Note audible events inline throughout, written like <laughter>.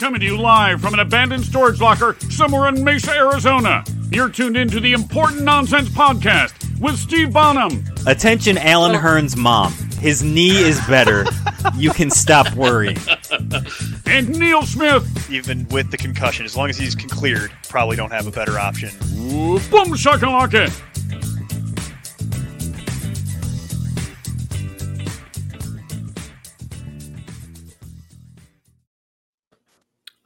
Coming to you live from an abandoned storage locker somewhere in Mesa, Arizona. You're tuned into the Important Nonsense Podcast with Steve Bonham. Attention, Alan Hearn's mom. His knee is better. you can stop worrying. <laughs> And Neil Smith. Even with the concussion, as long as he's cleared, probably don't have a better option. Ooh, boom shakalaka.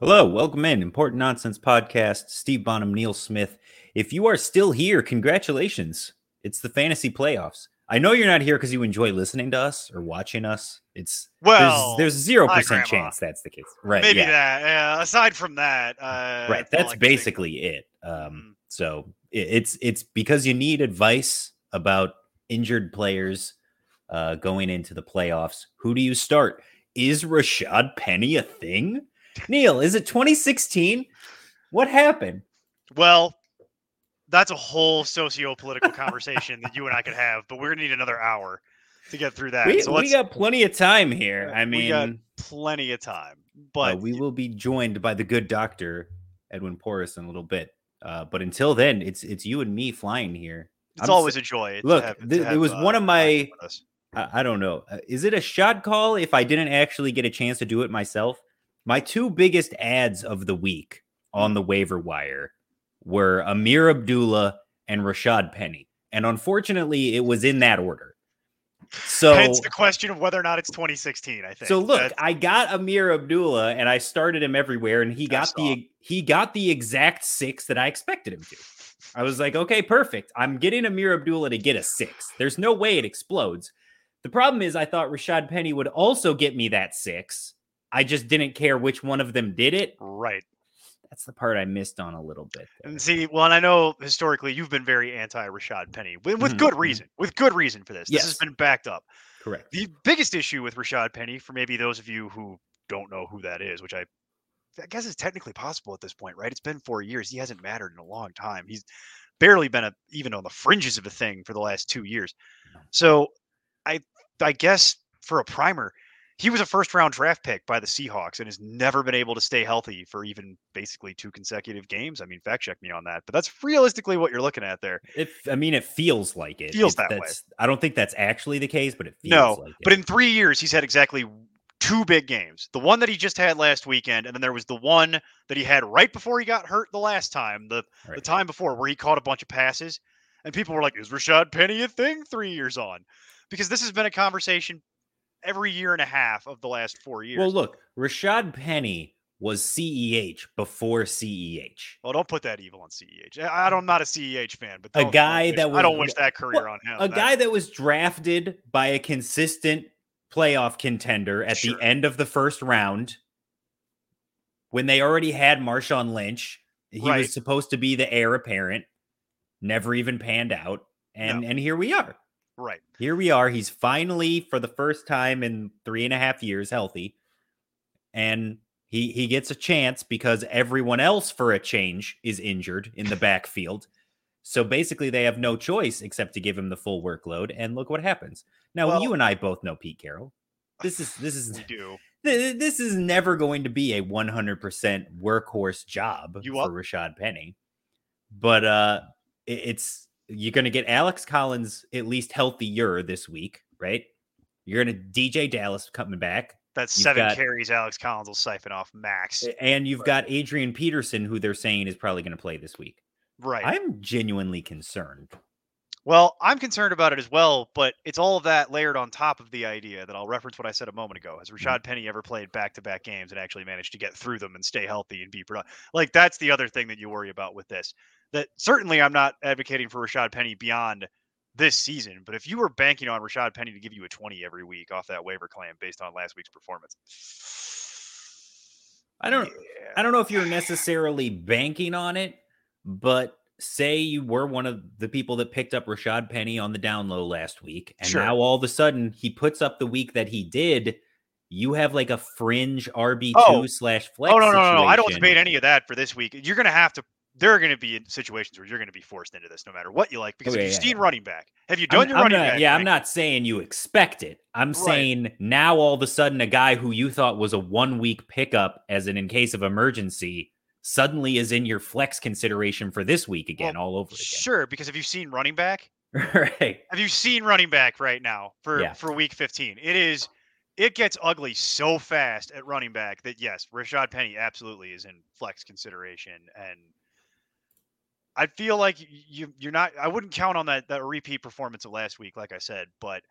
Hello, welcome in. Important Nonsense Podcast. Steve Bonham, Neil Smith. If you are still here, congratulations. It's the fantasy playoffs. I know you're not here because you enjoy listening to us or watching us. It's Well, there's zero percent chance that's the case. Right. Maybe yeah. that. Yeah. Aside from that, uh, right. That's like basically it. Um, Mhm. so it, it's it's because you need advice about injured players uh, going into the playoffs. Who do you start? Is Rashad Penny a thing? Neil, is it 2016? What happened? Well, that's a whole socio-political <laughs> conversation that you and I could have, but we're gonna need another hour to get through that. We, so we got plenty of time here. I we got mean, plenty of time. uh, But we will be joined by the good doctor Edwin Porras in a little bit. Uh, but until then, it's it's you and me flying here. it's I'm always a joy. to Look, have- th- it was uh, one of my. I I don't know. Uh, Is it a shot call if I didn't actually get a chance to do it myself? My two biggest adds of the week on the waiver wire were Ameer Abdullah and Rashad Penny. And unfortunately, it was in that order. So it's the question of whether or not it's 2016. I think. so look, That's- I got Ameer Abdullah and I started him everywhere and he got the he got the exact 6 that I expected him to. I was like, "Okay, perfect. I'm getting Ameer Abdullah to get a 6. There's no way it explodes." The problem is I thought Rashad Penny would also get me that 6. I just didn't care which one of them did it. right. That's the part I missed on a little bit. there. And see, well, and I know historically you've been very anti Rashad Penny with, with Mhm, good mhm. reason. With good reason for this. This has been backed up. Correct. The biggest issue with Rashad Penny, for maybe those of you who don't know who that is, which I, I guess is technically possible at this point, right? It's been four years. He hasn't mattered in a long time. He's barely been a, even on the fringes of a thing for the last two years. So, I, I guess for a primer, he was a first round draft pick by the Seahawks and has never been able to stay healthy for even basically two consecutive games. I mean, fact check me on that, but that's realistically what you're looking at there. If I mean it feels like it. Feels that way. I don't think that's actually the case, but it feels No, like but it. in three years, he's had exactly two big games. The one that he just had last weekend, and then there was the one that he had right before he got hurt the last time, the the time before where he caught a bunch of passes, and people were like, "Is Rashad Penny a thing?" Three years on, because this has been a conversation every year and a half of the last four years. Well, look, Rashad Penny was CEH before CEH. Well, don't put that evil on CEH. I, I'm not a CEH fan, but A guy that wish- I don't wish that career on him. A That- guy that was drafted by a consistent playoff contender at Sure. the end of the first round when they already had Marshawn Lynch. He Right. was supposed to be the heir apparent, never even panned out. And and here we are. Right. Here we are. He's finally, for the first time in three and a half years, healthy. And he he gets a chance because everyone else, for a change, is injured in the backfield. So basically, they have no choice except to give him the full workload. And look what happens. Now, Well- you and I both know Pete Carroll. This is this is <laughs> We do. this is never going to be a 100% workhorse job You for? Rashad Penny. But uh it- it's you're going to get Alex Collins at least healthier this week, right? You're going to DeeJay Dallas coming back That's You've seven got- carries. Alex Collins will siphon off max. and you've got Adrian Peterson who they're saying is probably going to play this week. Right. I'm genuinely concerned. Well, I'm concerned about it as well, but it's all of that layered on top of the idea that I'll reference what I said a moment ago. Has mm-hmm. Rashad Penny ever played back to back games and actually managed to get through them and stay healthy and be productive? Like, that's the other thing that you worry about with this. That certainly I'm not advocating for Rashad Penny beyond this season, but if you were banking on Rashad Penny to give you a 20 every week off that waiver claim based on last week's performance, I don't I don't know if you're necessarily banking on it, but say you were one of the people that picked up Rashad Penny on the down low last week, and Sure. now all of a sudden he puts up the week that he did. You have like a fringe RB two Oh. slash flex. Oh no, no, no, no! I don't debate any of that for this week. You're going to have to there are going to be situations where you're going to be forced into this no matter what you like because oh, Okay, if you've yeah, seen yeah. running back, have you done I'm, your I'm running not, back? yeah, I'm not saying you expect it. I'm Right. saying now all of a sudden a guy who you thought was a one week pickup as an in case of emergency suddenly is in your flex consideration for this week again, all over again. Sure, because have you seen running back? <laughs> right. Have you seen running back right now for Yeah. for week 15? It is it gets ugly so fast at running back that yes, Rashad Penny absolutely is in flex consideration and I feel like you you're not I wouldn't count on that that repeat performance of last week like I said, but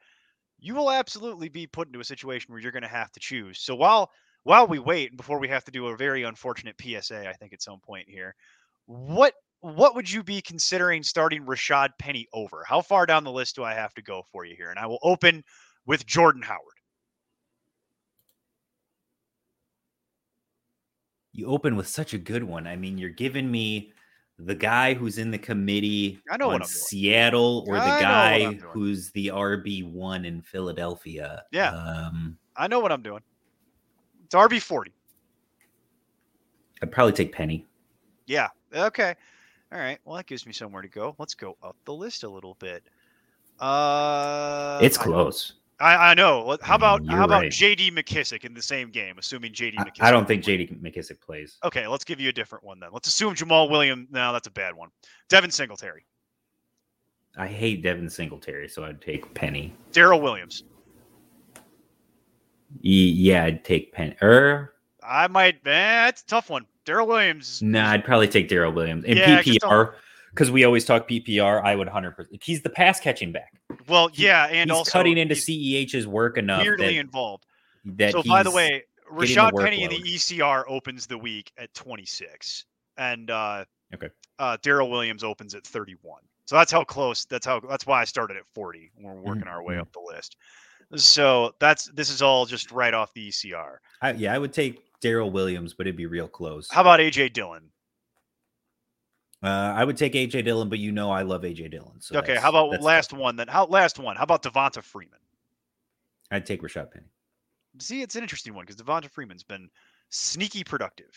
you will absolutely be put into a situation where you're going to have to choose. So while while we wait before we have to do a very unfortunate PSA I think at some point here, what what would you be considering starting Rashad Penny over? How far down the list do I have to go for you here? And I will open with Jordan Howard. You open with such a good one. I mean, you're giving me the guy who's in the committee I know what on. Seattle or the what guy who's the RB1 in Philadelphia. Yeah. Um, I know what I'm doing. It's RB forty. I'd probably take Penny. Yeah. Okay. All right. Well, that gives me somewhere to go. Let's go up the list a little bit. Uh, it's I- close. I, I know. How about You're how about right. J.D. McKissic in the same game? Assuming J.D. McKissic. I don't think. JD McKissic plays. Okay, let's give you a different one then. Let's assume Jamaal Williams. No, that's a bad one. Devin Singletary, I hate Devin Singletary, so I'd take Penny. Darrel Williams. Yeah, I'd take Penny. Er, I might. Eh, it's a tough one. Darrel Williams. nah, I'd probably take Darrel Williams. In Yeah, PPR, because we always talk PPR, I would 100%. He's the pass catching back. Well, yeah, and he's also cutting into CEH's work enough weirdly that, involved. that So, by the way, getting the Rashad Penny in the. ECR opens the week at 26, and uh, Okay. uh, Darrel Williams opens at 31. So that's how close. That's how. That's why I started at 40. We're working our way mhm. up the list. So that's this is all just right off the ECR. I, yeah, I would take Darrel Williams, but it'd be real close. How about AJ Dillon? Uh, I would take AJ Dillon, but you know I love AJ Dillon. So okay, how about last tough. one then? How last one? How about Devonta Freeman? I'd take Rashad Penny. See, it's an interesting one because Devonta Freeman's been sneaky productive.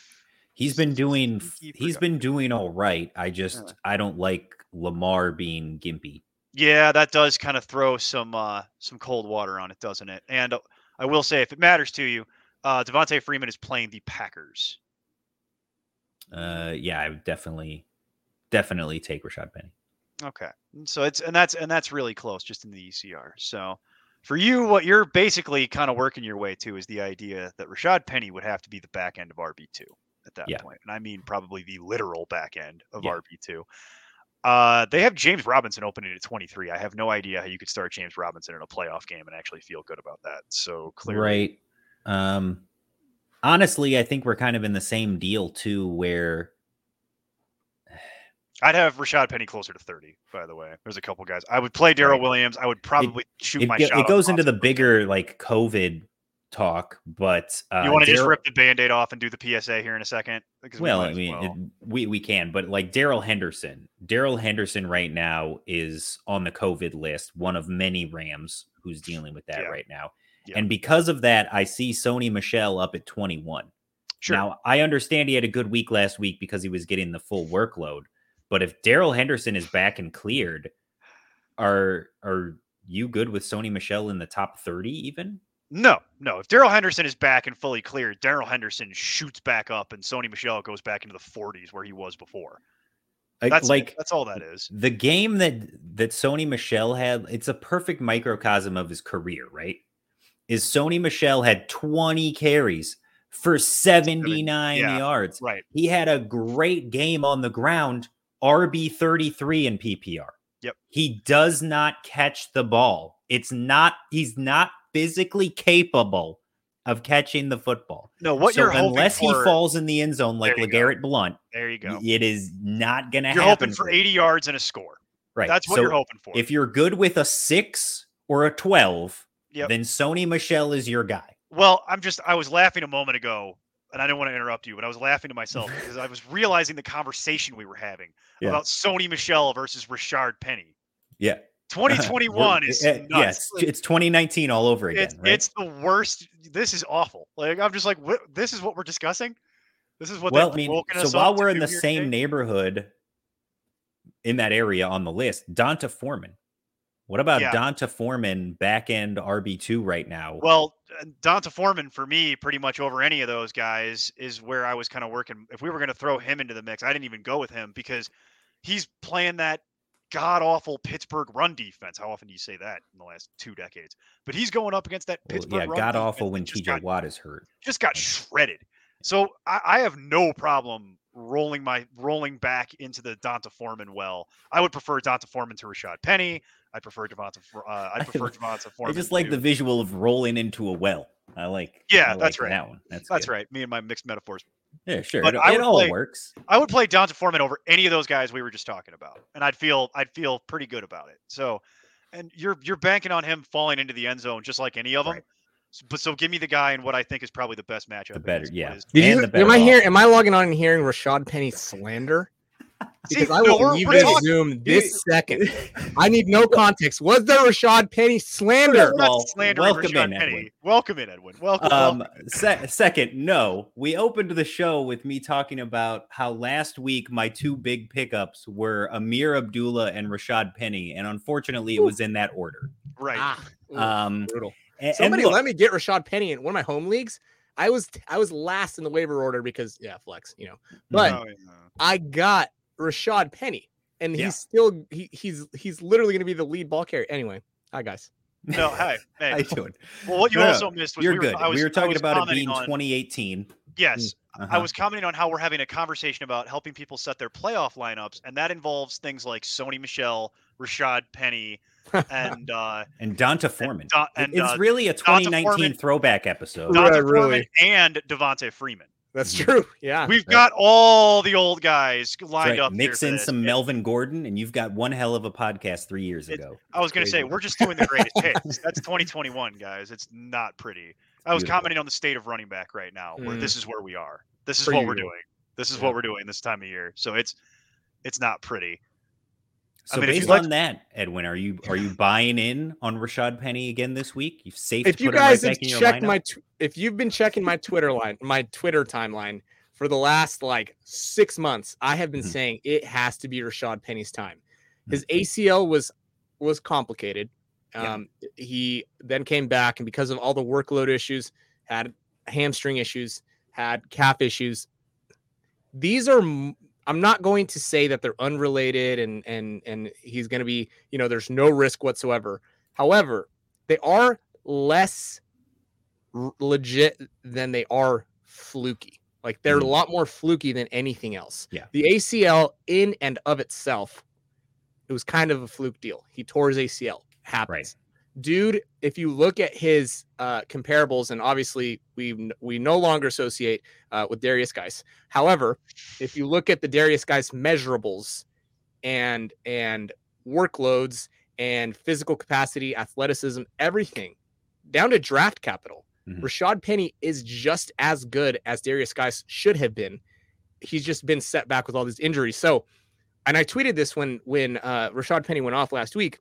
He's been doing. Sneaky He's been doing all right. I just I don't like Lamar being gimpy. Yeah, that does kind of throw some uh, some cold water on it, doesn't it? And uh, I will say, if it matters to you, uh, Devonta Freeman is playing the Packers. Uh, yeah, I would definitely, definitely take Rashad Penny. Okay, so it's and that's and that's really close, just in the ECR. So for you, what you're basically kind of working your way to is the idea that Rashad Penny would have to be the back end of RB two at that Yeah. point, and I mean probably the literal back end of Yeah. RB two. Uh, they have James Robinson opening at 23. I have no idea how you could start James Robinson in a playoff game and actually feel good about that. So clearly, Right. Um, honestly, I think we're kind of in the same deal too, where I'd have Rashad Penny closer to 30, by the way. There's a couple guys. I would play Darrel Right. Williams. I would probably shoot it, my go- shot. it goes into the bigger like COVID talk, but uh, You want to just rip the band-aid off and do the PSA here in a second? Because Well, might I mean, well. it, we we can, but like Darrell Henderson, Darrell Henderson right now is on the COVID list, one of many Rams who's dealing with that Yeah. right now. Yeah. And because of that, I see Sony Michel up at 21. sure. Now, I understand he had a good week last week because he was getting the full workload. But if Darrell Henderson is back and cleared, are are you good with Sony Michel in the top 30 even? no, no. If Darrell Henderson is back and fully cleared, Darrell Henderson shoots back up, and Sony Michel goes back into the 40s where he was before. That's like that's all that is. the game that that Sony Michel had, it's a perfect microcosm of his career, right? Is Sony Michel had 20 carries for 79 yeah. yards. Right. He had a great game on the ground, RB 33 in PPR. Yep. He does not catch the ball. It's not, he's not physically capable of catching the football. No, what so you're hoping unless for, he falls in the end zone like There go. LeGarrette Blunt, there you go. it is not going to happen. You're hoping for him. 80 yards and a score. Right. That's what So you're hoping for. If you're good with a six or a 12, Yep. then Sony Michel is your guy. Well, I'm just I was laughing a moment ago, and I didn't want to interrupt you, but I was laughing to myself <laughs> because I was realizing the conversation we were having Yeah. about Sony Michel versus Richard Penny. Yeah. <laughs> 2021 is Uh, nuts. yeah, it's, it's 2019 all over again, it's, right? it's the worst. This is awful. Like I'm just like, what, this is what we're discussing. This is what well, I mean, so while we're in the same neighborhood in that area on the list, D'Onta Foreman. What about Yeah. D'Onta Foreman back end RB2 right now? Well, D'Onta Foreman for me, pretty much over any of those guys, is where I was kind of working. If we were going to throw him into the mix, I didn't even go with him because he's playing that god awful Pittsburgh run defense. How often do you say that in the last two decades? But he's going up against that Well, Pittsburgh. yeah, god awful when TJ Watt is hurt. just got shredded. So I, I have no problem rolling my rolling back into the D'Onta Foreman well. I would prefer D'Onta Foreman to Rashad Penny. I prefer Devonta. For- Uh, I <laughs> prefer Devonta I just like to- the visual of rolling into a well. I like. Yeah, I like that's right. That one. That's That's good. right. Me and my mixed metaphors. Yeah, sure. But it I it would all play- works. I would play D'Onta Foreman over any of those guys we were just talking about, and I'd feel I'd feel pretty good about it. So, and you're you're banking on him falling into the end zone just like any of them. Right. But so give me the guy and what I think is probably the best matchup. The better, yeah. Did you? the better Am I off. hearing? Am I logging on and hearing Rashad Penny slander? See, Because I will we're- leave <laughs> this talking- Zoom this second. I need no context. Was there Rashad Penny slander? Well, slandering welcome Rashad in, Penny. Edwin. Welcome in, Edwin. Welcome. Um, welcome. se- second, no. We opened the show with me talking about how last week my two big pickups were Ameer Abdullah and Rashad Penny, and unfortunately, it was in that order. right. Ah, Um, brutal. and, Somebody look, let me get Rashad Penny in one of my home leagues. I was I was last in the waiver order because yeah, flex, you know. But Oh, yeah. I got Rashad Penny, and Yeah. he's still he, he's he's literally going to be the lead ball carrier. Anyway, hi guys. No, <laughs> hey, how hey. you doing? Well, what you No, no, also missed was You're we were, good. I was, we were I talking was about it being on- 2018. Yes, I Uh-huh. was commenting on how we're having a conversation about helping people set their playoff lineups, and that involves things like Sony Michel, Rashad Penny, <laughs> and uh, and D'Onta Foreman. Don- It- and, it's uh, really a 2019 Foreman- throwback episode. Right, Foreman really. and Devonta Freeman. That's true. <laughs> Yeah. We've right. got all the old guys lined right. up. here Mix for in some And Melvin Gordon, and you've got one hell of a podcast three years It's- ago. I was going to say we're just doing the greatest hits. <laughs> That's 2021, guys. It's not pretty. I was Beautiful. commenting on the state of running back right now, where Mm. this is where we are. This is For what you. we're doing. This is Yeah. what we're doing this time of year. So it's it's not pretty. So mean, if you based like- on that, Edwin, are you are you buying in on Rashad Penny again this week? You've safe if to you put him right guys have back in your checked my tw- if you've been checking my twitter line my twitter timeline for the last like six months i have been Mhm. saying it has to be rashad penny's time his acl was was complicated Yeah. um he then came back and because of all the workload issues had hamstring issues had calf issues these are m- i'm not going to say that they're unrelated and and and he's going to be you know there's no risk whatsoever. However they are less r- legit than they are fluky. Like they're a Mhm. lot more fluky than anything else. Yeah. the acl in and of itself it was kind of a fluke deal. He tore his acl happens dude if you look at his uh comparables and obviously we we no longer associate uh, with Derrius Guice however if you look at the Derrius Guice measurables and and workloads and physical capacity athleticism everything down to draft capital Mhm. rashad penny is just as good as Derrius Guice should have been. He's just been set back with all these injuries. So and i tweeted this when when uh, rashad penny went off last week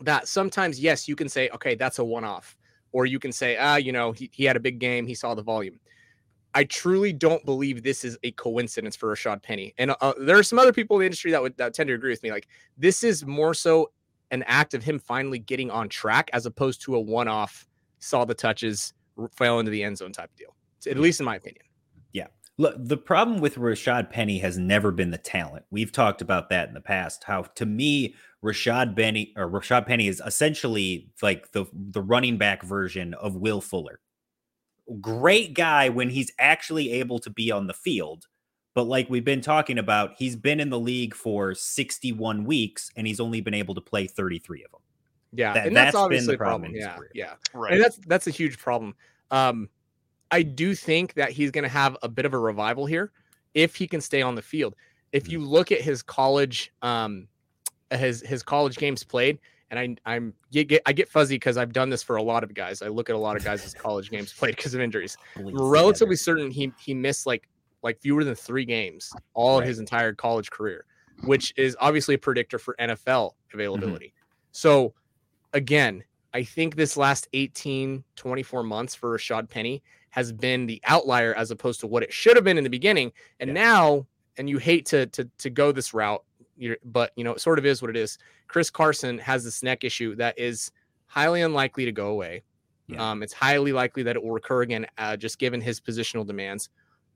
that sometimes yes you can say okay that's a one-off or you can say ah you know he, he had a big game he saw the volume i truly don't believe this is a coincidence for rashad penny and uh, there are some other people in the industry that would that tend to agree with me like this is more so an act of him finally getting on track as opposed to a one-off saw the touches fell into the end zone type of deal at least in my opinion Yeah. Look, the problem with Rashad Penny has never been the talent. We've talked about that in the past. How to me, Rashad Penny or Rashad Penny is essentially like the the running back version of Will Fuller. Great guy when he's actually able to be on the field. But like we've been talking about, he's been in the league for 61 weeks and he's only been able to play 33 of them. yeah That- and that's, that's been obviously the problem problem yeah career. yeah Right. And that's that's a huge problem. Um, I do think that he's going to have a bit of a revival here if he can stay on the field. If Mhm. you look at his college, um, his his college games played, and I I'm get, get I get fuzzy because I've done this for a lot of guys. I look at a lot of guys' <laughs> college games played because of injuries. Relatively certain he he missed like like fewer than three games all of his entire college career, which is obviously a predictor for NFL Mm-hmm. availability. So again, I think this last 18, 24 months for Rashad Penny has been the outlier as opposed to what it should have been in the beginning. And Yeah. now, and you hate to to to go this route, you're, but you know it sort of is what it is. Chris Carson has this neck issue that is highly unlikely to go away. Yeah. Um, it's highly likely that it will recur again, uh, just given his positional demands.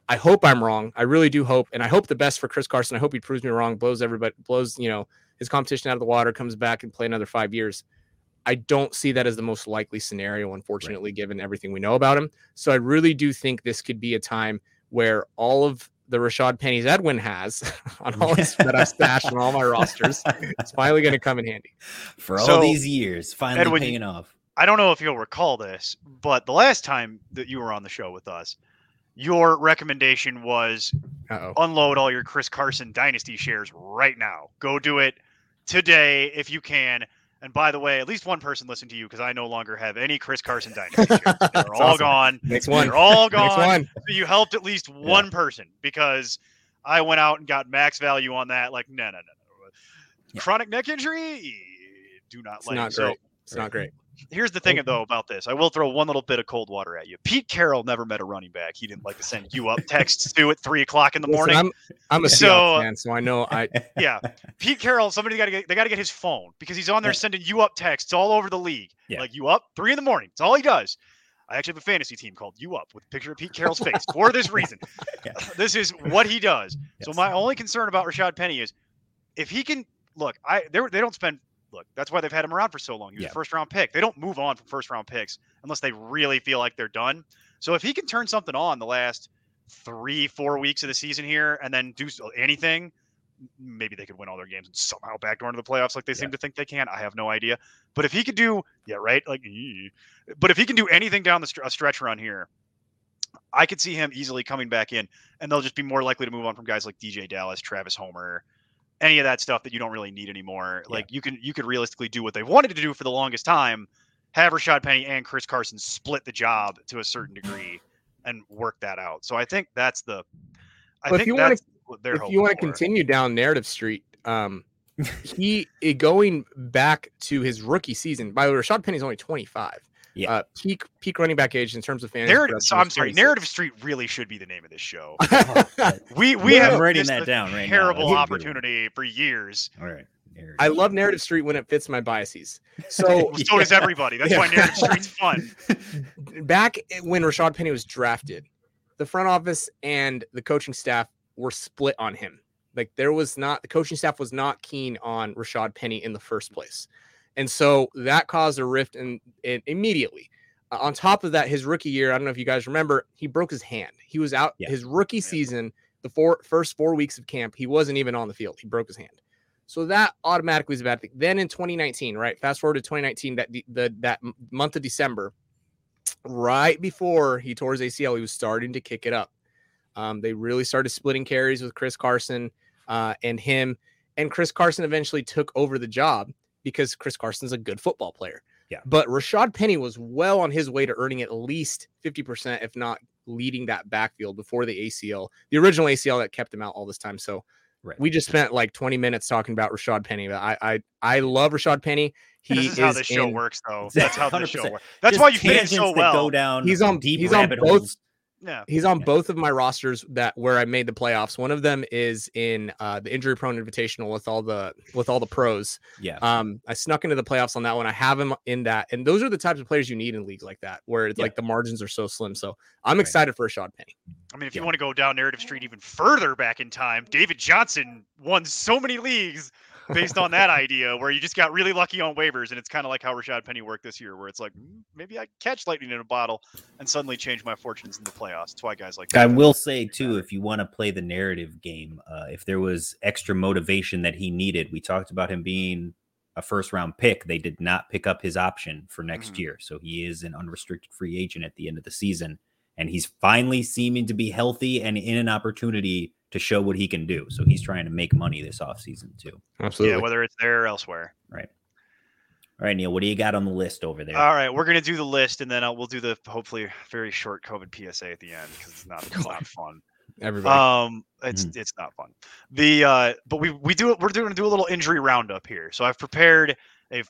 I hope I'm wrong. I really do hope, and I hope the best for Chris Carson. I hope he proves me wrong, blows everybody, blows you know his competition out of the water, comes back and play another five years. I don't see that as the most likely scenario, unfortunately, given everything we know about him. So I really do think this could be a time where all of the Rashad Pennies Edwin has <laughs> on all his that I've <laughs> stashed on all my rosters, it's finally going to come in handy. For all So, these years, finally Edwin, paying off. I don't know if you'll recall this, but the last time that you were on the show with us, your recommendation was Uh-oh. unload all your Chris Carson dynasty shares right now. Go do it today if you can. And by the way, at least one person listened to you because I no longer have any Chris Carson <laughs> dynasty. They're all awesome. gone. Next one. They're all Next gone. one. So you helped at least one person because I went out and got max value on that. Like, no, no, no, no. Chronic neck injury, do not It's like. not so great. It's not great. Here's the thing oh. though about this. I will throw one little bit of cold water at you. Pete Carroll never met a running back. He didn't like to send you up texts <laughs> to at three o'clock in the Listen, morning. I'm I'm a So- Seahawks uh, fan, so I know I <laughs> yeah, Pete Carroll. Somebody got to get. They got to get his phone because he's on there Yeah. sending you up texts all over the league. Yeah. Like you up three in the morning. It's all he does. I actually have a fantasy team called You Up with a picture of Pete Carroll's face for this reason. <laughs> Yeah. This is what he does. So my only concern about Rashad Penny is if he can look. I they they don't spend. Look, that's why they've had him around for so long. He was Yeah. a first round pick. They don't move on from first round picks unless they really feel like they're done. So if he can turn something on the last three, four weeks of the season here and then do anything, maybe they could win all their games and somehow backdoor into the playoffs like they seem to think they can. I have no idea. But if he could do, yeah, right, like, but if he can do anything down the a stretch run here, I could see him easily coming back in, and they'll just be more likely to move on from guys like DeeJay Dallas, Travis Homer, any of that stuff that you don't really need anymore. Yeah. Like you can you could realistically do what they wanted to do for the longest time, have Rashad Penny and Chris Carson split the job to a certain degree and work that out. So I think that's the I if think you wanna- what they're if you want to continue down narrative street, um, <laughs> he eh, going back to his rookie season. By the way, Rashad Penny's only 25. Yeah. Uh, peak peak running back age in terms of fantasy. Narrative, so I'm sorry. 26. Narrative Street really should be the name of this show. <laughs> Oh, We we I'm have writing that down right terrible That's a good one. opportunity for years. All right. There I love narrative street when it fits my biases. So <laughs> So does everybody. That's Yeah. why Narrative Street's <laughs> fun. back when Rashad Penny was drafted, the front office and the coaching staff were split on him. Like there was not the coaching staff was not keen on Rashad Penny in the first place, and so that caused a rift in, in immediately. Uh, on top of that, his rookie year, I don't know if you guys remember, he broke his hand. He was out Yeah. his rookie season. The four first four weeks of camp, he wasn't even on the field. He broke his hand. So that automatically is a bad thing. Then in 2019, right? Fast forward to 2019, that the, the that month of December, right before he tore his ACL, he was starting to kick it up. Um, they really started splitting carries with Chris Carson uh, and him. And Chris Carson eventually took over the job because Chris Carson's a good football player. Yeah. But Rashad Penny was well on his way to earning at least 50%, if not leading that backfield before the ACL, the original ACL that kept him out all this time. So Right. we just spent like 20 minutes talking about Rashad Penny. But I I, I love Rashad Penny. <laughs> He this is how is this show in- works, though. That's how this show works. That's Just why you fit in so well. Go down He's on- deep he's on rabbit both- holes. Yeah. He's on Yeah. both of my rosters that where I made the playoffs. One of them is in uh, the injury prone invitational with all the with all the pros. Yeah. Um, I snuck into the playoffs on that one. I have him in that, and those are the types of players you need in leagues like that, where it's Yeah. like the margins are so slim. So I'm Right. excited for Rashad Penny. I mean, if Yeah. you want to go down Narrative Street even further back in time, David Johnson won so many leagues based on that idea, where you just got really lucky on waivers, and it's kind of like how Rashad Penny worked this year, where it's like "Mm, maybe I catch lightning in a bottle and suddenly change my fortunes in the playoffs. That's why guys like I will say too, if you want to play the narrative game, uh, if there was extra motivation that he needed, we talked about him being a first round pick. They did not pick up his option for next Mhm. year, so he is an unrestricted free agent at the end of the season, and he's finally seeming to be healthy and in an opportunity to show what he can do. So he's trying to make money this offseason too. Absolutely. yeah, whether it's there or elsewhere. Right. All right, Neil, what do you got on the list over there? All right, we're gonna do the list, and then uh, we'll do the hopefully very short COVID PSA at the end because it's not, it's not <laughs> fun. Everybody. Um, it's Mhm. it's not fun. The uh, but we we do we're doing do a little injury roundup here. So I've prepared a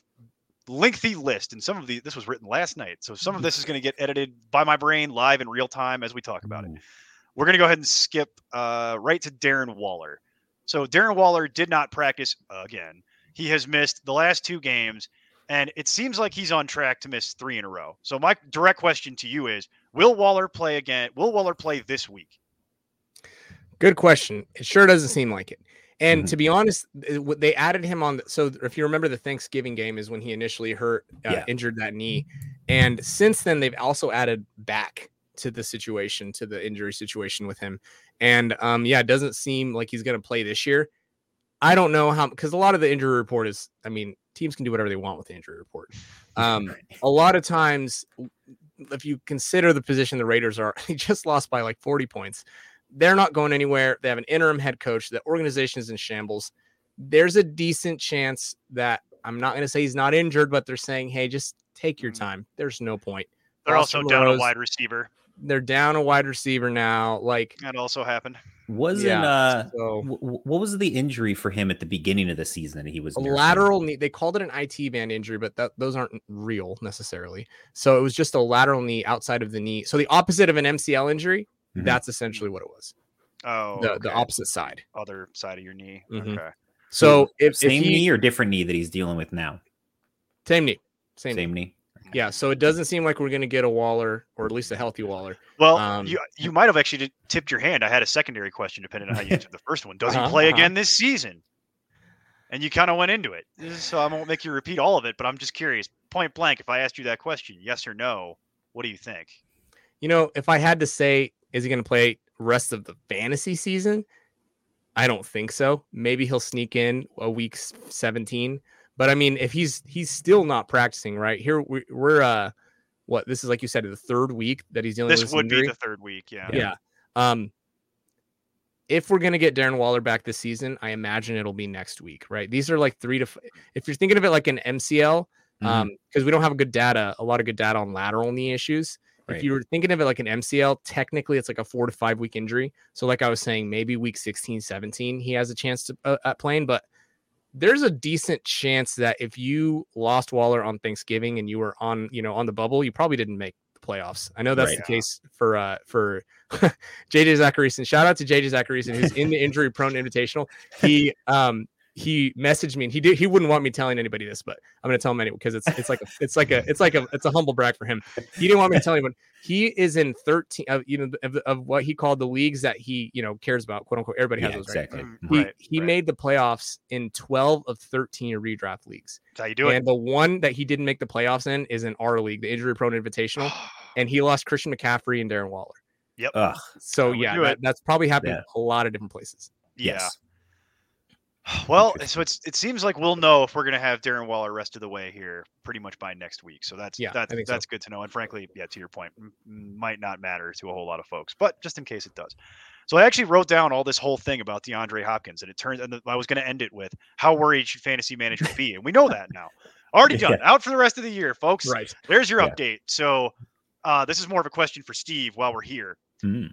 lengthy list, and some of the this was written last night, so some of this is going to get edited by my brain live in real time as we talk about it. Ooh. We're going to go ahead and skip uh, right to Darren Waller. So Darren Waller did not practice again. He has missed the last two games, and it seems like he's on track to miss three in a row. So my direct question to you is: Will Waller play again? Will Waller play this week? Good question. It sure doesn't seem like it. And Mhm. to be honest, they added him on. The, so if you remember, the Thanksgiving game is when he initially hurt, uh, Yeah. injured that knee, and since then they've also added back to the situation, to the injury situation with him. And um, yeah, it doesn't seem like he's going to play this year. I don't know how because a lot of the injury report is. I mean, teams can do whatever they want with the injury report. <laughs> Um, a lot of times, if you consider the position the Raiders are, <laughs> they just lost by like 40 points. They're not going anywhere. They have an interim head coach. The organization is in shambles. There's a decent chance that I'm not going to say he's not injured, but they're saying, hey, just take your Mm. time. There's no point. They're Austin also down a wide receiver. They're down a wide receiver now. Like, That also happened. Wasn't yeah, uh so w- w- what was the injury for him at the beginning of the season he was a lateral knee. They called it an IT band injury, but that, those aren't real necessarily. So it was just a lateral knee outside of the knee. So the opposite of an MCL injury. Mhm. That's essentially what it was. Oh, the, the opposite side. other side of your knee. Mhm. Okay. So if, if same he, knee or different knee that he's dealing with now? same knee, same, Same, knee. knee. Yeah. So it doesn't seem like we're going to get a Waller or at least a healthy Waller. Well, Um, you you might have actually tipped your hand. I had a secondary question depending on how you <laughs> answered the first one. Does Uh-huh, he play uh-huh. again this season? And you kind of went into it, so I won't make you repeat all of it. But I'm just curious, point blank, if I asked you that question, yes or no, what do you think? You know, if I had to say, is he going to play rest of the fantasy season? I don't think so. Maybe he'll sneak in a week 17. But I mean, if he's he's still not practicing, right? Here we, we're uh what this is like you said, the third week that he's dealing with This this would injury. be the third week, yeah. yeah. Um, if we're gonna get Darren Waller back this season, I imagine it'll be next week, right? These are like three to. F- if you're thinking of it like an MCL, Mhm. um, because we don't have a good data, a lot of good data on lateral knee issues. Right. If you were thinking of it like an MCL, technically it's like a four to five week injury. So, like I was saying, maybe week 16, 17, he has a chance to uh, at playing, but there's a decent chance that if you lost Waller on Thanksgiving and you were on, you know, on the bubble, you probably didn't make the playoffs. I know that's Right. the case for uh for <laughs> JJ Zachariason. Shout out to JJ Zachariason, who's in the injury prone invitational. He um he messaged me and he did he wouldn't want me telling anybody this, but I'm gonna tell him anyway because it's it's like a it's like a it's like a it's a humble brag for him. He didn't want me to tell anyone. He is in 13 of you know of, of what he called the leagues that he you know cares about, quote unquote. Everybody has Yeah, those, exactly. Mm, Mhm. He Right, he right. made the playoffs in 12 of 13 redraft leagues. That's how you do it. And the one that he didn't make the playoffs in is in our league, the injury prone invitational. <sighs> And he lost Christian McCaffrey and Darren Waller. yep Ugh, So yeah, that, that's probably happened Yeah. a lot of different places. yeah. yes. <sighs> Well, so it's it seems like we'll know if we're gonna have Darren Waller rest of the way here pretty much by next week. So that's Yeah, that's think so. that's good to know. And frankly, yeah, to your point, m- might not matter to a whole lot of folks, but just in case it does. So I actually wrote down all this whole thing about DeAndre Hopkins, and it turns and I was gonna end it with how worried should fantasy managers be, and we know that now. <laughs> Already done. Out for the rest of the year, folks. Right. There's your Yeah. update. So uh, this is more of a question for Steve while we're here. Mhm.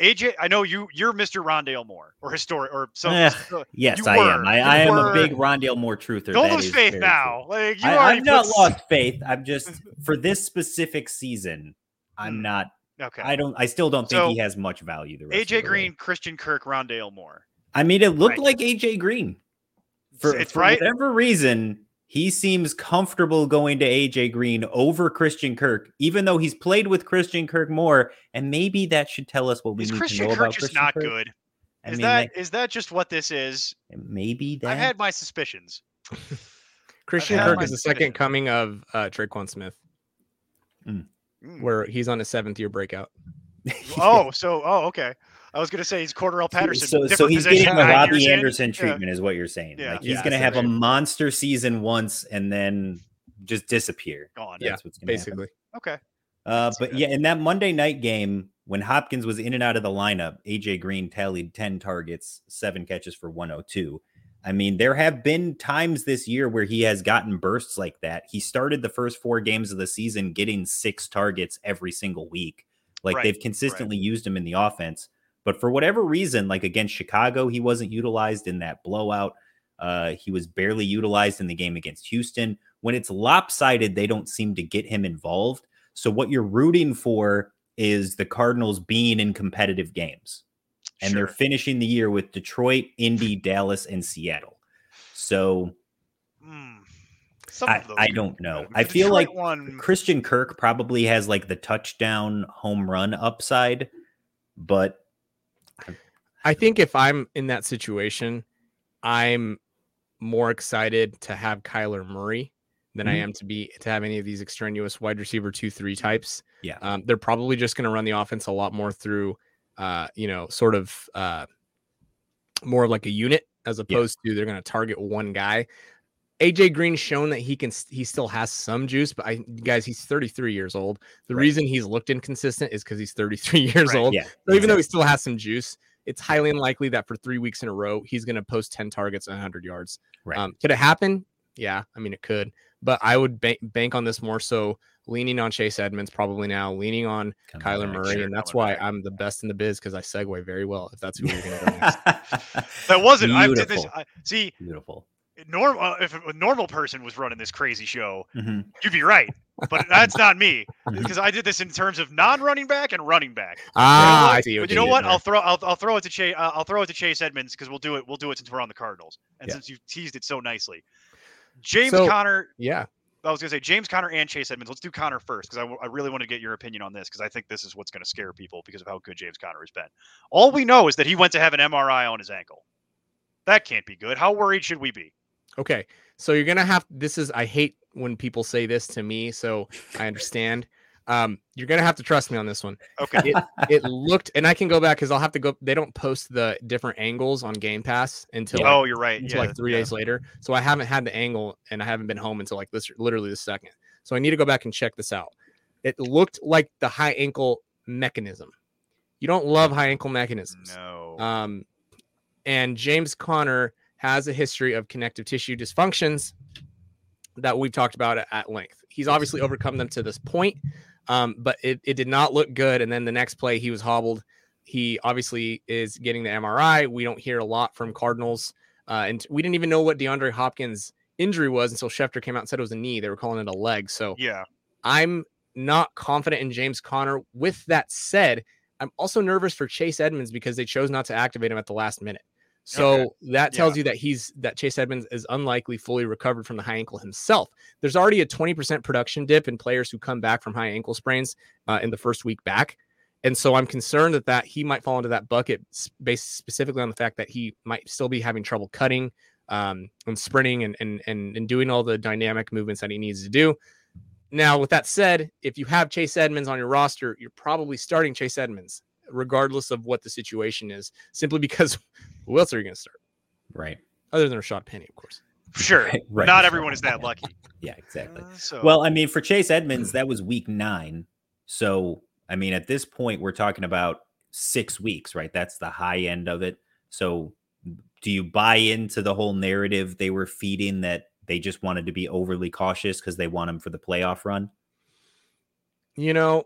AJ, I know you you're Mr. Rondale Moore or historic or some Eh, so- Yes, I am. were. I, You I am were. a big Rondale Moore truther. Don't That lose faith now. true. Like you I, I've not put lost faith. I'm just <laughs> for this specific season. I'm Mm. not. Okay. I don't. I still don't think So, he has much value. The AJ the way. Green, Christian Kirk, Rondale Moore. I mean, it looked Right. like AJ Green. For, It's for right. whatever reason, he seems comfortable going to AJ Green over Christian Kirk, even though he's played with Christian Kirk more. And maybe that should tell us what we Is need Christian to know Kirk about just Christian not Kirk. good? I Is mean, that is that just what this is? maybe that. I've had my suspicions. <laughs> Christian Kirk my is the second coming of uh Tre'Quan Smith, Mm. where he's on his seventh year breakout. Oh, <laughs> so oh, okay. I was gonna say he's Cordarrelle Patterson. So, so he's getting the Robbie years in. Anderson Yeah. treatment, is what you're saying. Yeah. Like he's Yeah, going to have a monster season once and then just disappear. Gone. Yeah, That's what's going to happen. Basically, Okay. Uh, but yeah, in that Monday night game, when Hopkins was in and out of the lineup, AJ Green tallied 10 targets, seven catches for 102. I mean, there have been times this year where he has gotten bursts like that. He started the first four games of the season getting six targets every single week. Like Right, they've consistently used him in the offense. But for whatever reason, like against Chicago, he wasn't utilized in that blowout. Uh, he was barely utilized in the game against Houston. when it's lopsided, they don't seem to get him involved. So what you're rooting for is the Cardinals being in competitive games. And they're finishing the year with Detroit, Indy, Dallas, and Seattle. So. Some I, I don't know. I feel like Detroit one. Christian Kirk probably has like the touchdown home run upside, but I think if I'm in that situation, I'm more excited to have Kyler Murray than I Mhm. am to be to have any of these extraneous wide receiver two three types. Yeah. um, they're probably just going to run the offense a lot more through, uh, you know, sort of uh, more like a unit as opposed to they're going to target one guy. AJ Green's shown that he can he still has some juice, but I guys he's 33 years old. The Right. reason he's looked inconsistent is because he's 33 <laughs> years Right, old. yeah. So even though he still has some juice, it's highly unlikely that for three weeks in a row he's going to post 10 targets and 100 yards. Right. Um, could it happen? Yeah, I mean it could, but I would bank, bank on this more so leaning on Chase Edmonds probably now, leaning on Coming Kyler back, Murray, sure, and that's coming why back. I'm the best in the biz because I segue very well. If that's who we're going to go next. <laughs> That wasn't. I did this. I, see, Beautiful. Norm. Uh, if a normal person was running this crazy show, Mhm. you'd be right. But <laughs> that's not me Mhm. because I did this in terms of non-running back and running back. Ah, You I know see. But you know what? there. I'll throw. I'll, I'll throw it to Chase. Uh, I'll throw it to Chase Edmonds because we'll do it. We'll do it since we're on the Cardinals, and Yeah. since you teased it so nicely. James So- Conner. yeah, I was gonna say James Conner and Chase Edmonds. Let's do Conner first because I, w- I really want to get your opinion on this because I think this is what's going to scare people because of how good James Conner has been. All we know is that he went to have an MRI on his ankle. That can't be good. How worried should we be? Okay. So you're gonna have this is I hate when people say this to me, so I understand. Um, you're gonna have to trust me on this one. Okay. It, it looked, and I can go back because I'll have to go. They don't post the different angles on Game Pass until oh, you're right. until Yeah, like three yeah. days later. So I haven't had the angle, and I haven't been home until like this, literally the second. So I need to go back and check this out. It looked like the high ankle mechanism. You don't love high ankle mechanisms. No. Um, and James Conner has a history of connective tissue dysfunctions that we've talked about at, length. He's obviously overcome them to this point, um, but it, it did not look good. And then the next play, he was hobbled. He obviously is getting the MRI. We don't hear a lot from Cardinals. Uh, and we didn't even know what DeAndre Hopkins' injury was until Schefter came out and said it was a knee. They were calling it a leg. So yeah. I'm not confident in James Conner. With that said, I'm also nervous for Chase Edmonds because they chose not to activate him at the last minute. So Okay. that tells you that he's that Chase Edmonds is unlikely fully recovered from the high ankle himself. There's already a 20% production dip in players who come back from high ankle sprains uh, in the first week back. And so I'm concerned that that he might fall into that bucket based specifically on the fact that he might still be having trouble cutting um, and sprinting and, and and and doing all the dynamic movements that he needs to do. Now, with that said, if you have Chase Edmonds on your roster, you're probably starting Chase Edmonds, regardless of what the situation is, simply because <laughs> who else are you going to start? Right. Other than Rashad Penny, of course. Sure. Right, <laughs> right. Not everyone is that lucky. <laughs> Yeah, exactly. Uh, so Well, I mean, for Chase Edmonds, that was week nine. So, I mean, at this point, we're talking about six weeks, right? That's the high end of it. So, do you buy into the whole narrative they were feeding that they just wanted to be overly cautious because they want him for the playoff run? You know,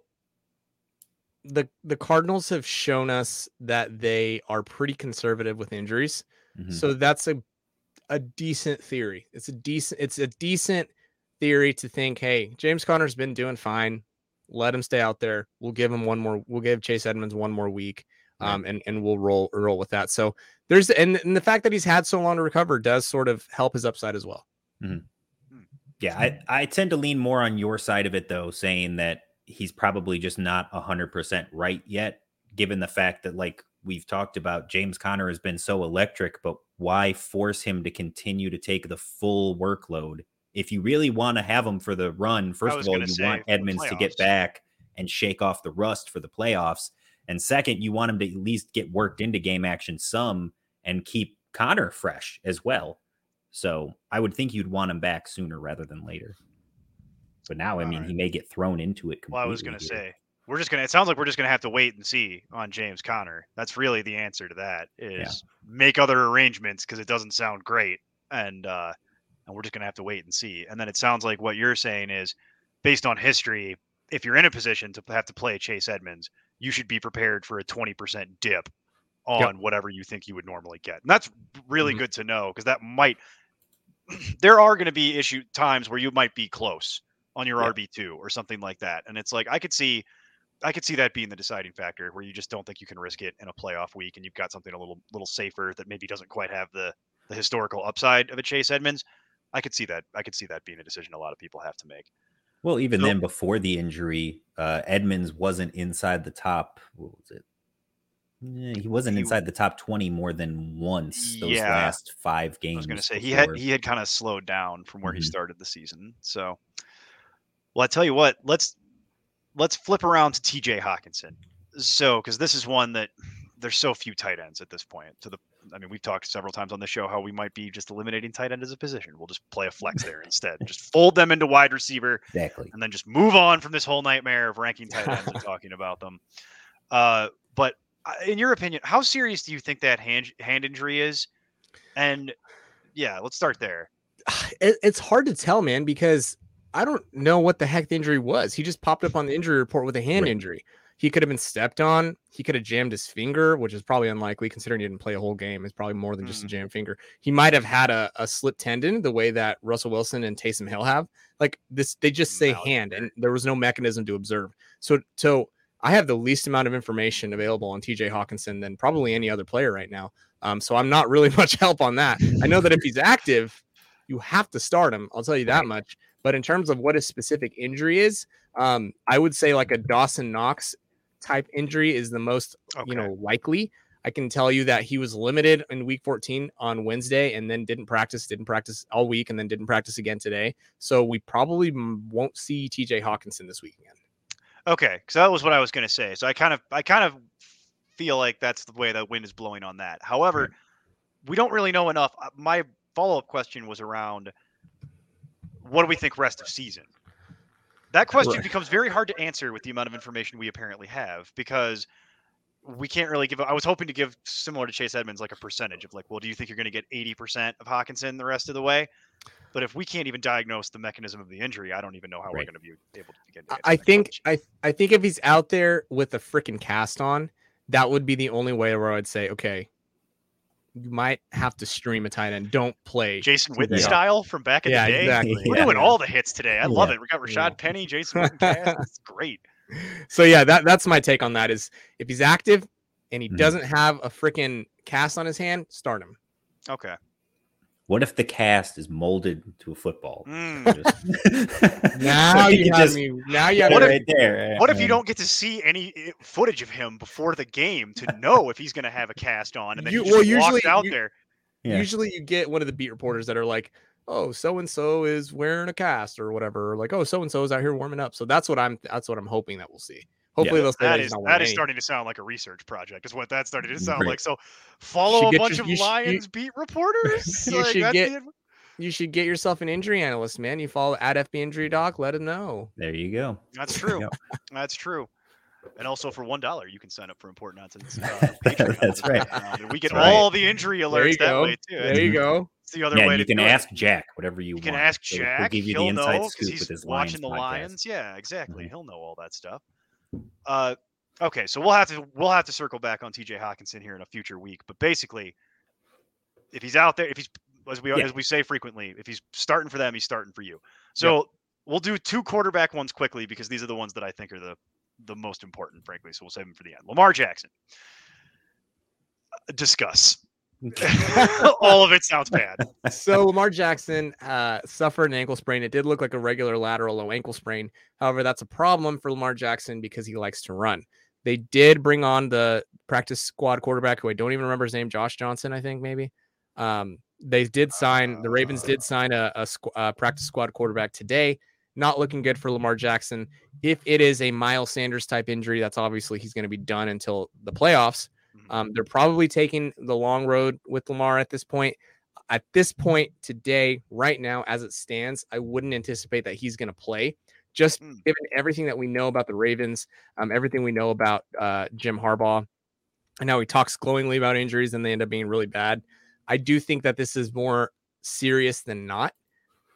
the the Cardinals have shown us that they are pretty conservative with injuries. Mhm. So that's a a decent theory. It's a decent it's a decent theory to think, hey, James Conner's been doing fine. Let him stay out there. We'll give him one more. We'll give Chase Edmonds one more week, Right. um, and and we'll roll roll with that. So there's and, and the fact that he's had so long to recover does sort of help his upside as well. Yeah, I, I tend to lean more on your side of it, though, saying that he's probably just not 100% right yet, given the fact that, like we've talked about, James Conner has been so electric, but why force him to continue to take the full workload? If you really want to have him for the run, first of all, you say, want Edmonds to get back and shake off the rust for the playoffs. And second, you want him to at least get worked into game action some and keep Conner fresh as well. So I would think you'd want him back sooner rather than later. But now, I mean, Alright. he may get thrown into it completely. Well, I was going to say we're just going to. It sounds like we're just going to have to wait and see on James Conner. That's really the answer to that. Is make other arrangements because it doesn't sound great, and uh, and we're just going to have to wait and see. And then it sounds like what you're saying is, based on history, if you're in a position to have to play Chase Edmonds, you should be prepared for a 20% dip on Yep. whatever you think you would normally get. And that's really Mhm. good to know because that might <clears throat> there are going to be issue times where you might be close on your Yeah. RB two or something like that, and it's like I could see, I could see that being the deciding factor where you just don't think you can risk it in a playoff week, and you've got something a little little safer that maybe doesn't quite have the the historical upside of a Chase Edmonds. I could see that. I could see that being a decision a lot of people have to make. Well, even So- then, before the injury, uh, Edmonds wasn't inside the top. What was it? Eh, He wasn't He- inside the top twenty more than once those Yeah. last five games. I was going to say he had he had kind of slowed down from where he Mhm. started the season. So, well, I tell you what, let's let's flip around to T.J. Hockenson. So, because this is one that there's so few tight ends at this point. To the, I mean, we've talked several times on the show how we might be just eliminating tight end as a position. We'll just play a flex <laughs> there instead. Just fold them into wide receiver exactly. and then just move on from this whole nightmare of ranking tight ends and <laughs> talking about them. Uh, but uh, in your opinion, how serious do you think that hand hand injury is? And yeah, let's start there. <sighs> it, it's hard to tell, man, because I don't know what the heck the injury was. He just popped up on the injury report with a hand Right. injury. He could have been stepped on. He could have jammed his finger, which is probably unlikely considering he didn't play a whole game. It's probably more than just a Mhm. jam finger. He might have had a, a slip tendon the way that Russell Wilson and Taysom Hill have. Like this, they just say hand, and there was no mechanism to observe. So, so I have the least amount of information available on TJ Hockenson than probably any other player right now. Um, so I'm not really <laughs> much help on that. I know that if he's active, you have to start him. I'll tell you that much. But in terms of what his specific injury is, um, I would say like a Dawson Knox type injury is the most Okay. you know likely. I can tell you that he was limited in week 14 on Wednesday and then didn't practice, didn't practice all week, and then didn't practice again today. So we probably won't see TJ Hockenson this week again. Okay, so that was what I was going to say. So I kind of, I kind of feel like that's the way the wind is blowing on that. However, Right. we don't really know enough. Uh, My follow-up question was around what do we think rest of season? That question Right. becomes very hard to answer with the amount of information we apparently have because we can't really give. I was hoping to give similar to Chase Edmonds like a percentage of like, well, do you think you're going to get 80% of Hockenson the rest of the way? But if we can't even diagnose the mechanism of the injury, I don't even know how we're going to be able to begin. To I- answer I that think question. I I think if he's out there with a freaking cast on, that would be the only way where I'd say, okay, you might have to stream a tight end. Don't play. Jason Witten Yeah. style from back in Yeah, the day. exactly. We're Yeah. doing all the hits today. I love it. We got Rashad Yeah. Penny, Jason Witten. <laughs> cast. It's great. So yeah, that that's my take on that. Is if he's active and he Mhm. doesn't have a freaking cast on his hand, start him. Okay. What if the cast is molded to a football? Mm. Just- <laughs> Now <laughs> So you can just me. Now you have What me. if- right there. What if you don't get to see any eh, footage of him before the game to know if he's going to have a cast on, and then You- he just well, walks usually out you- there? Yeah. Usually you get one of the beat reporters that are like, "Oh, so and so is wearing a cast or whatever." Or like, "Oh, so and so is out here warming up." So that's what I'm. That's what I'm hoping that we'll see. Hopefully they'll say that That he's is not that wearing is any. starting to sound like a research project. Is what that's starting to sound Right. like. So follow a bunch your- of you sh- you- Lions beat reporters. <laughs> you Like, should that's get- the- You should get yourself an injury analyst, man. You follow at FB Injury Doc. Let him know. There you go. That's <laughs> true. That's true. And also for one dollar, you can sign up for important nonsense. Uh, <laughs> That's right. Uh, we get That's right. all the injury alerts that go. way too. There you go. It's the other Yeah, way you to can do it. ask Jack whatever you, want. You can want. ask He'll- he'll Jack. give you He'll the inside know scoop he's with his watching the Lions podcast. Lions. Yeah, exactly. Mhm. He'll know all that stuff. Uh, okay, so we'll have to we'll have to circle back on T.J. Hockenson here in a future week. But basically, if he's out there, if he's as we Yeah. as we say frequently, if he's starting for them, he's starting for you. So we'll do two quarterback ones quickly because these are the ones that I think are the the most important, frankly. So we'll save them for the end. Lamar Jackson. Discuss. <laughs> all of it sounds bad. so Lamar Jackson uh, suffered an ankle sprain. It did look like a regular lateral low ankle sprain. However, that's a problem for Lamar Jackson because he likes to run. They did bring on the practice squad quarterback who I don't even remember his name, Josh Johnson, I think maybe. Um, they did sign the Ravens did sign a, a squ- practice squad quarterback today. Not looking good for Lamar Jackson. If it is a Miles Sanders type injury, that's obviously he's going to be done until the playoffs. Mhm. Um, they're probably taking the long road with Lamar at this point. At this point today, right now, as it stands, I wouldn't anticipate that he's going to play. Just Mm. given everything that we know about the Ravens, um, everything we know about uh, Jim Harbaugh, and how he talks glowingly about injuries and they end up being really bad. I do think that this is more serious than not.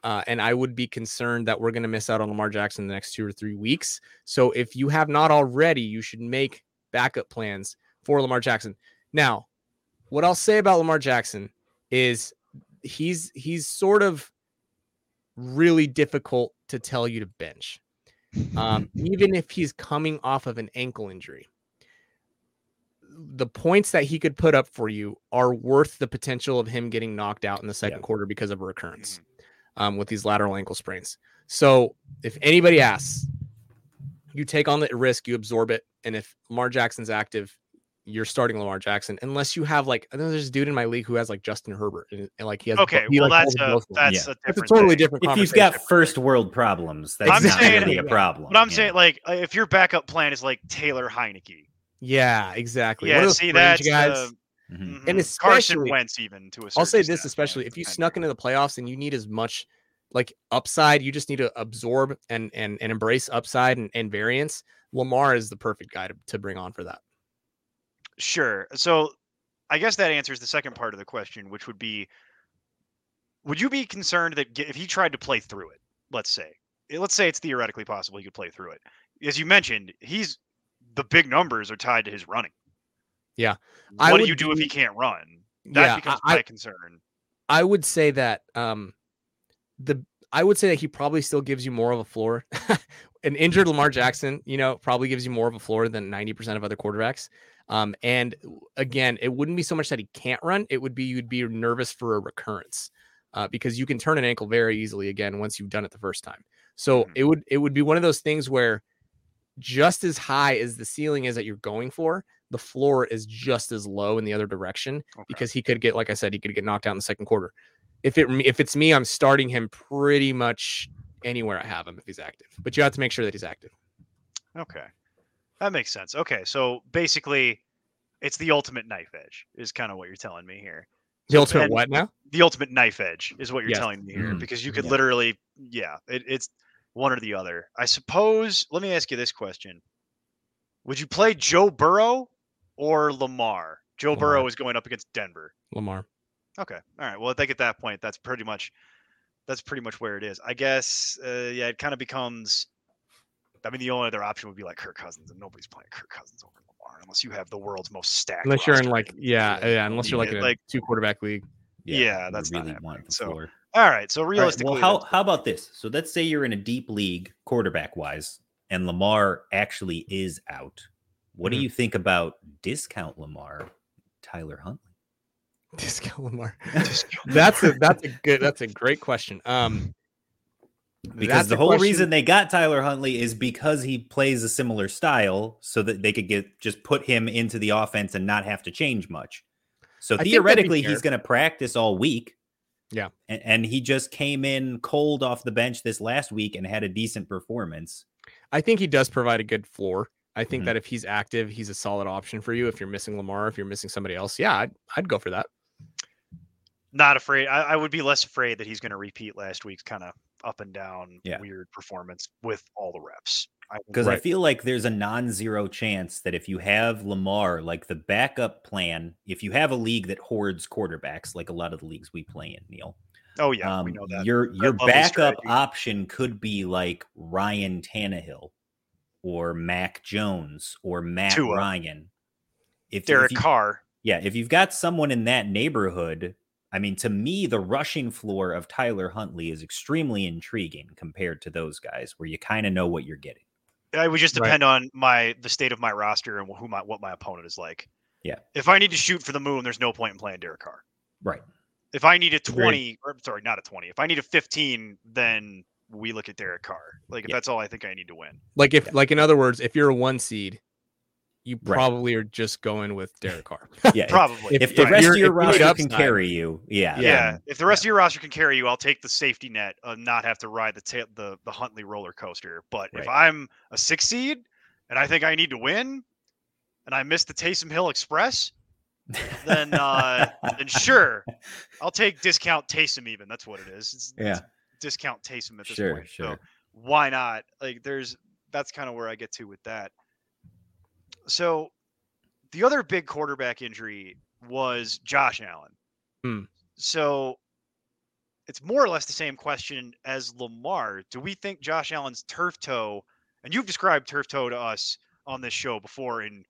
Uh, and I would be concerned that we're going to miss out on Lamar Jackson the next two or three weeks. So if you have not already, you should make backup plans for Lamar Jackson. Now, what I'll say about Lamar Jackson is he's he's sort of really difficult to tell you to bench. <laughs> Um, even if he's coming off of an ankle injury, the points that he could put up for you are worth the potential of him getting knocked out in the second Yeah. quarter because of a recurrence um, with these lateral ankle sprains. So if anybody asks, you take on the risk, you absorb it, and if Lamar Jackson's active, you're starting Lamar Jackson unless you have like I know there's a dude in my league who has like Justin Herbert and, and, like he has Okay, he, well like, that's a both of them. that's Yeah. a That's different a totally thing. different. If you've got first world problems, that's I'm not saying- really a problem. But I'm yeah. saying like uh, if your backup plan is like Taylor Heinicke, yeah, exactly. One yeah, of those see fringe that's guys. uh, Mhm. mhm. And Carson especially- Wentz even to a I'll say this extent, especially yeah, if you snuck of. into the playoffs and you need as much like upside, you just need to absorb and and and embrace upside and, and variance. Lamar is the perfect guy to, to bring on for that. Sure. So I guess that answers the second part of the question, which would be would you be concerned that if he tried to play through it, let's say, eh, let's say it's theoretically possible he could play through it. As you mentioned, he's the big numbers are tied to his running. Yeah. What I do would you do if he can't run? That yeah, becomes I, my concern. I would say that um the I would say that he probably still gives you more of a floor. <laughs> An injured Lamar Jackson, you know, probably gives you more of a floor than 90% of other quarterbacks. Um, and again, it wouldn't be so much that he can't run, it would be you'd be nervous for a recurrence. Uh, because you can turn an ankle very easily again once you've done it the first time. So Mhm. it would it would be one of those things where just as high as the ceiling is that you're going for, the floor is just as low in the other direction Okay. because he could get, like I said, he could get knocked out in the second quarter. If it if it's me, I'm starting him pretty much anywhere I have him if he's active. But you have to make sure that he's active. Okay. That makes sense. Okay. So basically, it's the ultimate knife edge, is kind of what you're telling me here. The ultimate and- what now? The ultimate knife edge is what you're Yes. telling me here, Mhm. because you could Yeah. literally, yeah, it, it's one or the other. I suppose, let me ask you this question Would you play Joe Burrow or Lamar? Joe Lamar. Burrow is going up against Denver. Lamar. Okay. All right. Well, I think at that point, that's pretty much that's pretty much where it is. I guess. Uh, yeah, it kind of becomes. I mean, the only other option would be like Kirk Cousins, and nobody's playing Kirk Cousins over Lamar unless you have the world's most stacked. Unless you're in roster. like yeah, yeah, unless you're like Yeah, in a like- two quarterback league. yeah, you that's not really happening. want So, floor. All right. So All right, realistically, well, how how about this? So let's say you're in a deep league, quarterback wise, and Lamar actually is out. What Mhm. do you think about discount Lamar, Tyler Huntley? Discount Lamar. <laughs> that's a that's a good that's a great question. Um Because that's the whole question- reason they got Tyler Huntley is because he plays a similar style, so that they could get just put him into the offense and not have to change much. So I think that'd be theoretically, he's going to practice all week. Yeah. and, and he just came in cold off the bench this last week and had a decent performance. I think he does provide a good floor. I think Mhm. that if he's active, he's a solid option for you. If you're missing Lamar, if you're missing somebody else, yeah, I'd, I'd go for that. not afraid. I, I would be less afraid that he's going to repeat last week's kind of up and down Yeah. weird performance with all the reps. Because I Right. feel like there's a non-zero chance that if you have Lamar, like the backup plan, if you have a league that hoards quarterbacks, like a lot of the leagues we play in, Neil, Oh yeah, um, we know that. your your backup option could be like Ryan Tannehill or Mac Jones or Matt Tua. Ryan. If, Derek if you, Carr. yeah, if you've got someone in that neighborhood, I mean, to me, the rushing floor of Tyler Huntley is extremely intriguing compared to those guys, where you kind of know what you're getting. It would just Right. depend on my the state of my roster and who my what my opponent is like. Yeah. If I need to shoot for the moon, there's no point in playing Derek Carr. Right. If I need a Agreed. 20, or sorry, not a 20. If I need a 15, then we look at Derek Carr. Like if Yeah. that's all I think I need to win. Like if Yeah. like in other words, if you're a one seed, you Right. probably are just going with Derek Carr. <laughs> Yeah. Probably. If- If, the if rest you're- of your if you roster can carry you, yeah. yeah. then- If the rest of your roster can carry you, I'll take the safety net and not have to ride the ta- the the Huntley roller coaster. But if I'm a six seed and I think I need to win, and I miss the Taysom Hill Express, then uh, <laughs> then sure, I'll take discount Taysom. Even that's what it is. It's, yeah. it's discount Taysom at this Sure, point. sure. So why not? Like there's that's kind of where I get to with that. So the other big quarterback injury was Josh Allen. Hmm. So it's more or less the same question as Lamar. Do we think Josh Allen's turf toe, and you've described turf toe to us on this show before in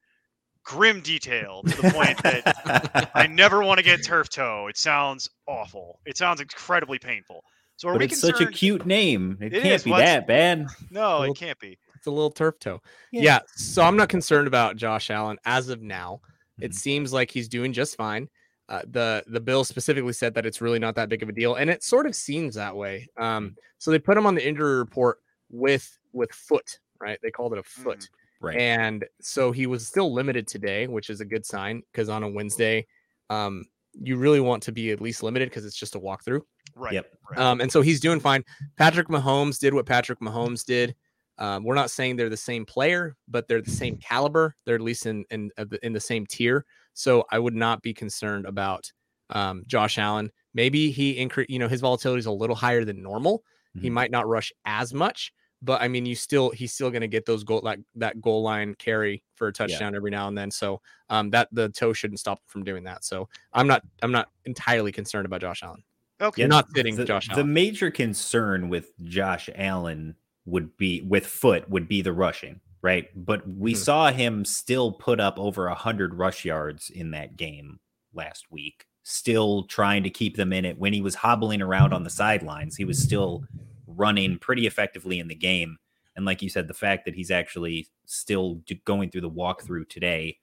grim detail to the point that <laughs> I never want to get turf toe. It sounds awful. It sounds incredibly painful. So are but we it's concerned? such a cute name. It, It can't is. be What's- that bad. No, it can't be. It's a little turf toe. Yeah. Yeah. So I'm not concerned about Josh Allen as of now. It Mhm. seems like he's doing just fine. Uh, the the bill specifically said that it's really not that big of a deal, and it sort of seems that way. Um, so they put him on the injury report with with foot, right? They called it a foot, Right. and so he was still limited today, which is a good sign because on a Wednesday, um, you really want to be at least limited because it's just a walkthrough. Right. Yep. Um, and so he's doing fine. Patrick Mahomes did what Patrick Mahomes did. Um, we're not saying they're the same player, but they're the same caliber. They're at least in in the- in the same tier. So I would not be concerned about um, Josh Allen. Maybe he increase, you know, his volatility is a little higher than normal. He Mhm. might not rush as much, but I mean, you still he's still going to get those goal like that goal line carry for a touchdown every now and then. So um, that the toe shouldn't stop him from doing that. So I'm not I'm not entirely concerned about Josh Allen. okay. You're not sitting the, Josh the major concern with Josh Allen would be with foot would be the rushing, right? But we Mhm. saw him still put up over a hundred rush yards in that game last week, still trying to keep them in it. When he was hobbling around on the sidelines, he was still running pretty effectively in the game. And like you said, the fact that he's actually still going through the walkthrough today,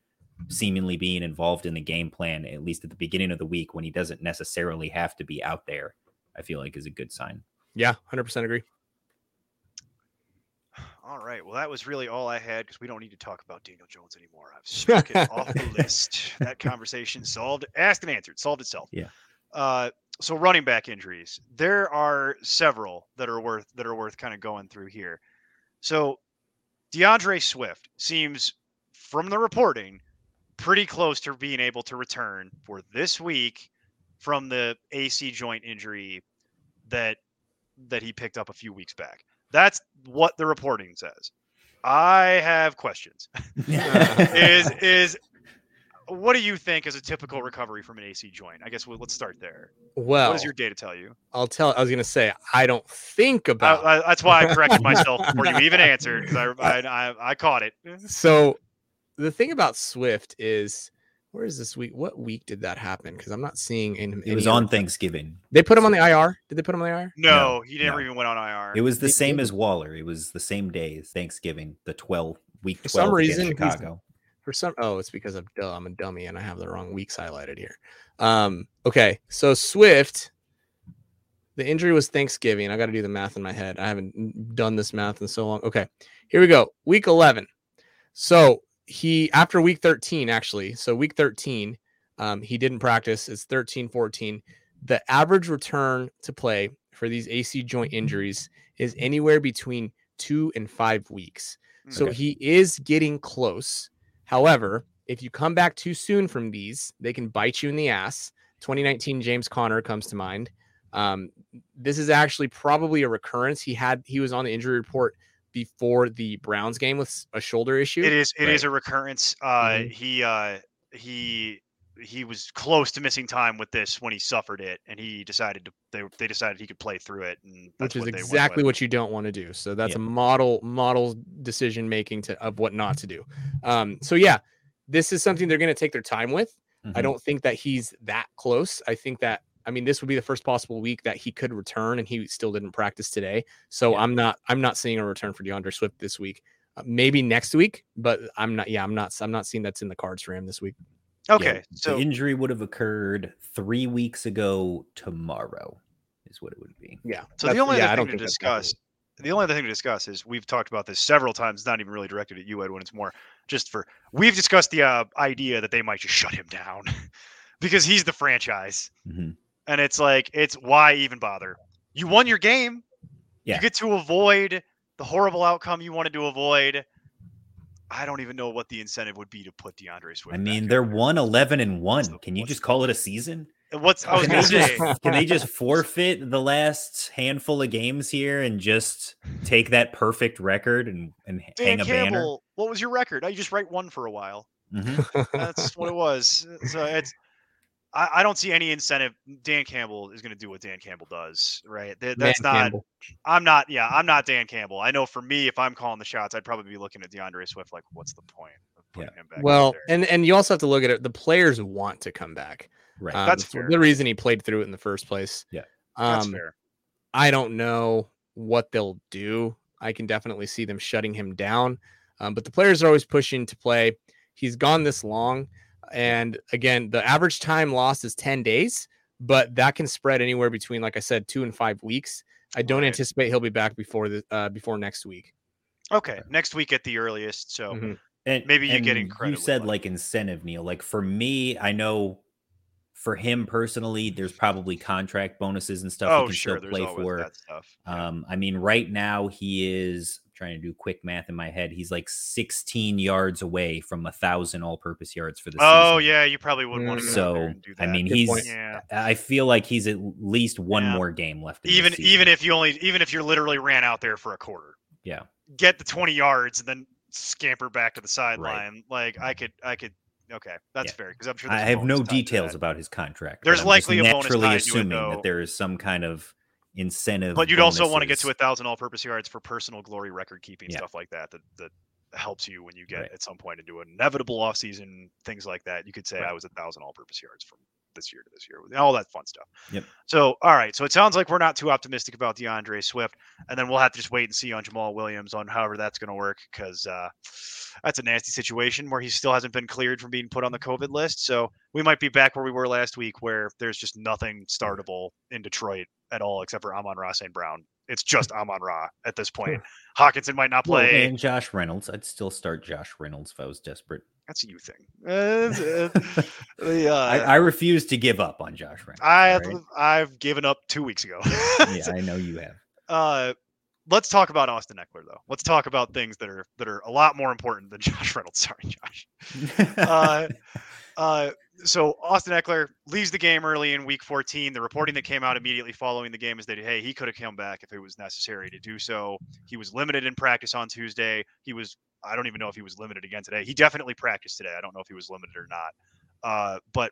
seemingly being involved in the game plan, at least at the beginning of the week when he doesn't necessarily have to be out there, I feel like is a good sign. Yeah, hundred percent agree. All right. Well, that was really all I had because we don't need to talk about Daniel Jones anymore. I've struck it off the <laughs> list. That conversation solved, asked and answered, solved itself. Yeah. Uh, so running back injuries, there are several that are worth that are worth kind of going through here. So DeAndre Swift seems, from the reporting, pretty close to being able to return for this week from the AC joint injury that that he picked up a few weeks back. That's what the reporting says. I have questions. <laughs> is is what do you think is a typical recovery from an AC joint? I guess we'll, let's start there. Well, what does your data tell you? I'll tell. I was gonna say I don't think about. I, that's why I corrected <laughs> myself before you even answered because I, I, I I caught it. so the thing about Swift is where is this week? What week did that happen? Because I'm not seeing in. It was on Thanksgiving. They put him on the IR. Did they put him on the IR? No, he never no. even went on IR. It was the They same did. as Waller. It was the same day as Thanksgiving, the 12 week For 12 some reason, Chicago. For some, oh, it's because of duh, I'm a dummy and I have the wrong weeks highlighted here. Um, okay, so Swift, the injury was Thanksgiving. I got to do the math in my head. I haven't done this math in so long. Okay, here we go. Week 11. So he after week 13 actually. So week 13, um, he didn't practice. It's 13, 14. The average return to play for these AC joint injuries is anywhere between two and five weeks. So Okay. he is getting close. However, if you come back too soon from these, they can bite you in the ass. 2019 James Conner comes to mind. Um, this is actually probably a recurrence. He had he was on the injury report before the Browns game with a shoulder issue. It is. It is Right. a recurrence. Uh, Mhm. He uh, he he was close to missing time with this when he suffered it, and he decided to. They they decided he could play through it, and that's which is what exactly what you don't want to do. So that's Yeah. a model model decision making to of what not to do. Um, so yeah, this is something they're going to take their time with. I Mhm. don't think that he's that close. I think that I mean this would be the first possible week that he could return, and he still didn't practice today. So Yeah. I'm not I'm not seeing a return for DeAndre Swift this week. Uh, maybe next week, but I'm not. Yeah, I'm not. I'm not seeing that's in the cards for him this week. Yeah, Okay, so the injury would have occurred three weeks ago tomorrow, is what it would be. Yeah. So that's- the only yeah, other thing to think that's gonna discuss, the only other thing to discuss is we've talked about this several times. It's not even really directed at you, Edwin. It's more just for we've discussed the uh, idea that they might just shut him down <laughs> because he's the franchise, Mhm. And it's like it's why even bother? You won your game. Yeah. You get to avoid the horrible outcome you wanted to avoid. I don't even know what the incentive would be to put DeAndre Swift. I mean, they're one eleven and one. the- Can you just call it a season? What's I was Can gonna they, say? just, can they just forfeit the last handful of games here and just take that perfect record and, and Dan hang a banner? What was your record? I just write one for a while. Mhm. That's what it was. So it's I, I don't see any incentive. Dan Campbell is going to do what Dan Campbell does, right? That, Man that's not. Campbell. I'm not. Yeah, I'm not Dan Campbell. I know for me, if I'm calling the shots, I'd probably be looking at DeAndre Swift like, what's the point of putting him back. Well, there. and and you also have to look at it. The players want to come back. Right. Um, That's fair. the reason he played through it in the first place. Yeah. that's Um, fair. I don't know what they'll do. I can definitely see them shutting him down. Um, but the players are always pushing to play. He's gone this long. And again, the average time lost is 10 days, but that can spread anywhere between, like I said, two and five weeks. I don't Right. anticipate he'll be back before the uh, before next week. Okay, next week at the earliest. So Mhm. And Maybe you get incredible. You said lucky. like incentive, Neil. Like for me, I know for him personally, there's probably contract bonuses and stuff oh he can sure, still there's play always for. that stuff. Yeah. Um, I mean, right now he is I'm trying to do quick math in my head. He's like 16 yards away from a thousand all-purpose yards for the oh season. yeah, you probably would want to go out there So and do I mean, Good he's. yeah. I feel like he's at least one Yeah. more game left. Even even if you only even if you literally ran out there for a quarter, yeah, get the 20 yards and then scamper back to the sideline. Like I could I could okay, that's Yeah. fair because I'm sure I have no details about his contract. There's but I'm just likely a bonus naturally it, assuming that there is some kind of incentive. But you'd also want to get to a thousand all-purpose yards for personal glory record keeping Yeah. stuff like that. That that helps you when you get Right. at some point into an inevitable offseason things like that. You could say Right. I was a thousand all-purpose yards from this year to this year, with all that fun stuff. Yep. So all right, so it sounds like we're not too optimistic about DeAndre Swift, and then we'll have to just wait and see on Jamaal Williams on however that's going to work because uh, that's a nasty situation where he still hasn't been cleared from being put on the COVID list. So we might be back where we were last week, where there's just nothing startable in Detroit at all except for Amon Ra and Brown. It's just <laughs> Amon-Ra at this point. Hockenson might not Well, play. and Josh Reynolds. I'd still start Josh Reynolds if I was desperate. That's a you thing. <laughs> The, uh, I, I refuse to give up on Josh Reynolds. I, right? I've given up two weeks ago. yeah, <laughs> I know you have. uh, let's talk about Austin Ekeler though. Let's talk about things that are that are a lot more important than <laughs> Josh Reynolds. Sorry, Josh. Uh, uh, so Austin Ekeler leaves the game early in Week 14. The reporting that came out immediately following the game is that hey, he could have come back if it was necessary to do so. He was limited in practice on Tuesday. He was I don't even know if he was limited again today. He definitely practiced today. I don't know if he was limited or not. Uh, but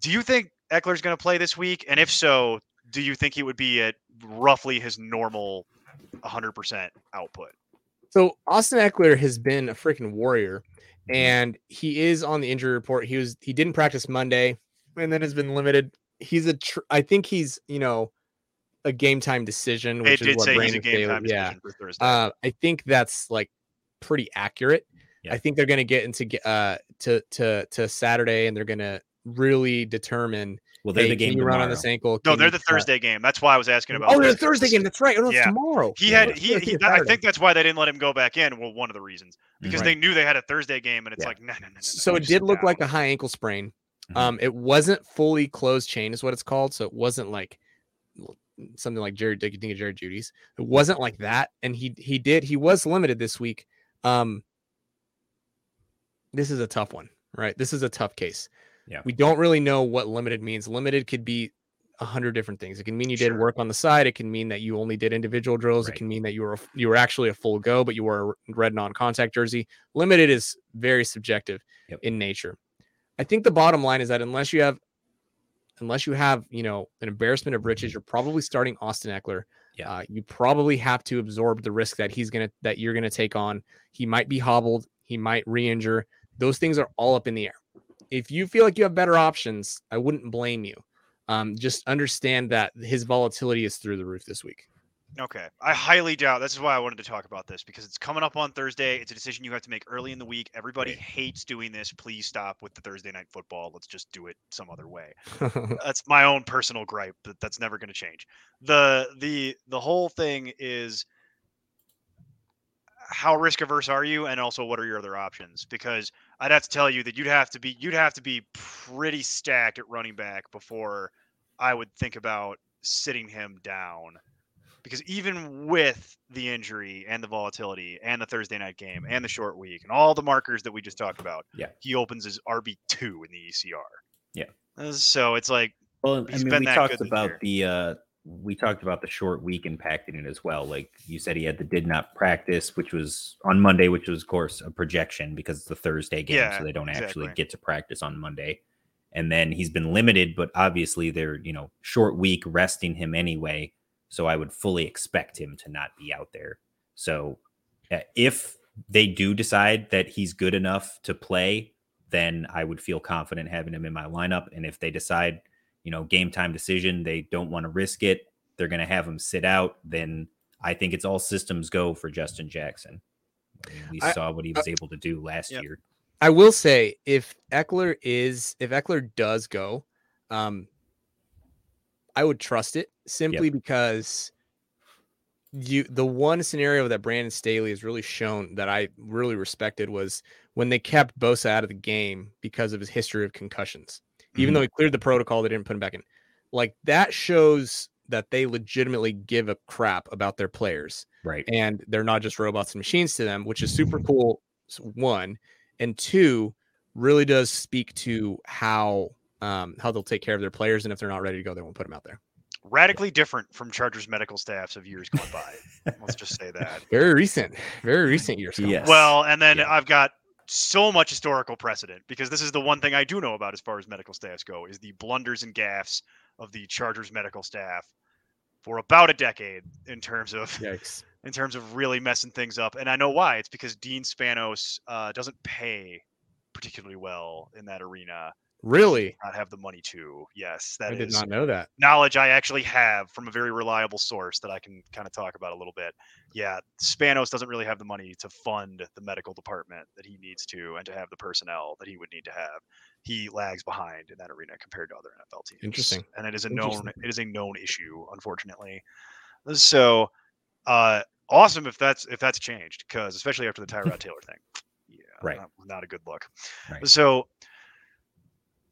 do you think Ekeler's going to play this week? And if so, do you think he would be at roughly his normal 100% output? So Austin Ekeler has been a freaking warrior, and he is on the injury report. He was he didn't practice Monday, and then has been limited. He's a tr- I think he's you know a game time decision, It which is did what say he's a game time yeah. decision for Thursday. Uh, I think that's like pretty accurate. Yeah. I think they're going to get into uh to to to Saturday, and they're going to really determine. well, they're Hey, the can game you run on tomorrow. this ankle? no, they're you the cut- Thursday game. That's why I was asking about Oh, they're the Thursday. Thursday game. That's right. Oh, no, it's Yeah. tomorrow. He Yeah, had It's he, he or I think that's why they didn't let him go back in. Well, one of the reasons because Right. they knew they had a Thursday game, and it's Yeah. like no, no, no, no. no, so it did look sit like a high ankle sprain. Mhm. Um, it wasn't fully closed chain, is what it's called. So it wasn't like something like Jerry. You think of Jerry Jeudy's? It wasn't like that. And he he did he was limited this week. Um, this is a tough one, right? This is a tough case. Yeah. we don't really know what limited means. Limited could be a hundred different things. It can mean you did work on the side. It can mean that you only did individual drills. It can mean that you were a- you were actually a full go, but you were a red non-contact jersey. Limited is very subjective Yep. in nature. I think the bottom line is that unless you have, unless you have, you know, an embarrassment of riches, you're probably starting Austin Ekeler. Yeah. Uh, you probably have to absorb the risk that he's gonna that you're gonna take on. He might be hobbled. He might re-injure. Those things are all up in the air. If you feel like you have better options, I wouldn't blame you. Um, just understand that his volatility is through the roof this week. Okay. I highly doubt. This is why I wanted to talk about this because it's coming up on Thursday. It's a decision you have to make early in the week. Everybody Right. hates doing this. Please stop with the Thursday night football. Let's just do it some other way. <laughs> That's my own personal gripe, but that's never going to change. The the the whole thing is how risk averse are you and also what are your other options? Because I'd have to tell you that you'd have to be you'd have to be pretty stacked at running back before I would think about sitting him down because even with the injury and the volatility and the Thursday night game and the short week and all the markers that we just talked about, Yeah. he opens his RB two in the ECR. Yeah. Uh, So it's like, Well, I mean, we talked about the uh we talked about the short week impacting it as well. Like you said, he had the did not practice, which was on Monday, which was of course a projection because it's the Thursday game, Yeah, so they don't actually get to practice on Monday. And then he's been limited, but obviously they're you know short week resting him anyway. So I would fully expect him to not be out there. So uh, if they do decide that he's good enough to play, then I would feel confident having him in my lineup. And if they decide, you know, game time decision, they don't want to risk it, they're going to have him sit out, then I think it's all systems go for Justin Jackson. We I- saw what he was able to do last Yep. year. I will say if Ekeler is if Ekeler does go, um, I would trust it simply because you the one scenario that Brandon Staley has really shown that I really respected was when they kept Bosa out of the game because of his history of concussions. Even Mhm. though he cleared the protocol, they didn't put him back in. Like that shows that they legitimately give a crap about their players Right. and they're not just robots and machines to them, which is super cool. One and two really does speak to how um, how they'll take care of their players, and if they're not ready to go, they won't put them out there. Radically different from Chargers medical staffs of years gone by. Let's just say that. <laughs> Very recent, very recent years. Colin. Yes. Well, and then Yeah. I've got so much historical precedent because this is the one thing I do know about as far as medical staffs go is the blunders and gaffes of the Chargers medical staff for about a decade in terms of <laughs> Yikes. in terms of really messing things up. And I know why. It's because Dean Spanos uh, doesn't pay particularly well in that arena. Really, Not have the money to. Yes, I that did is not know that. knowledge I actually have from a very reliable source that I can kind of talk about a little bit. Yeah, Spanos doesn't really have the money to fund the medical department that he needs to and to have the personnel that he would need to have. He lags behind in that arena compared to other NFL teams. Interesting. And it is a known it is a known issue, unfortunately. So uh awesome if that's if that's changed, because especially after the Tyrod Taylor thing. Yeah, Right. Not, not a good look. Right. So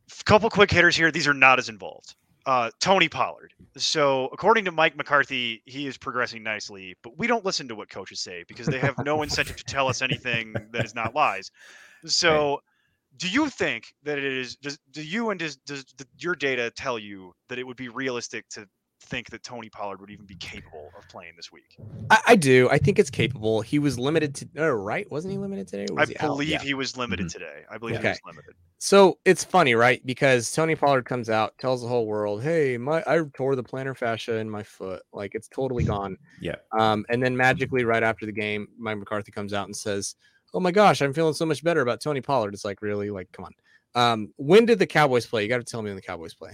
a couple quick hitters here. These are not as involved. Uh, Tony Pollard. So, according to Mike McCarthy, he is progressing nicely, but we don't listen to what coaches say because they have no <laughs> incentive to tell us anything that is not lies. So, do you think that it is? Does do you and does does the, your data tell you that it would be realistic to think that Tony Pollard would even be capable of playing this week? I, I do. I think it's capable. He was limited to. Oh, right? Wasn't he limited today? or I he believe Yeah. he was limited Mhm. today. I believe he was limited. So it's funny, right? Because Tony Pollard comes out, tells the whole world, "Hey, my I tore the plantar fascia in my foot. Like it's totally gone." Yeah. Um, and then magically, right after the game, Mike McCarthy comes out and says, "Oh my gosh, I'm feeling so much better about Tony Pollard." It's like, really? Like, come on. Um, when did the Cowboys play? You got to tell me when the Cowboys play.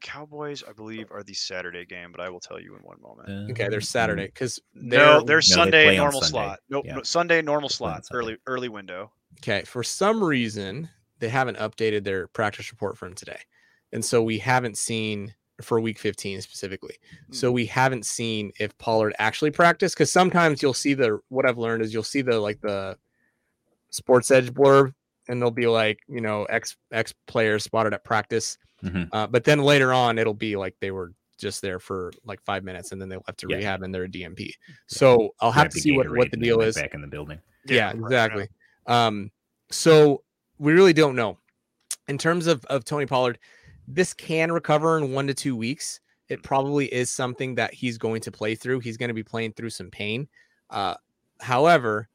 The Cowboys, I oh. believe, are the Saturday game, but I will tell you in one moment. Uh, okay, they're Saturday mm. because No, they're they're they Sunday play normal Sunday. slot. Nope, Yeah. no, Sunday normal They play on slot. Sunday. Early early window. Okay, for some reason, they haven't updated their practice report for him today. And so we haven't seen for week 15 specifically. Hmm. So we haven't seen if Pollard actually practiced because sometimes you'll see the what I've learned is you'll see the like the sports edge blurb and they'll be like, you know, X X players spotted at practice. Mhm. Uh, but then later on it'll be like they were just there for like five minutes and then they left to Yeah. rehab and they're a DNP. So I'll have Grabbed to see what, what the deal is. back in the building. Yeah, right, right. exactly. Um, so we really don't know. In terms of, of Tony Pollard, this can recover in one to two weeks. It probably is something that he's going to play through. He's going to be playing through some pain. Uh, however,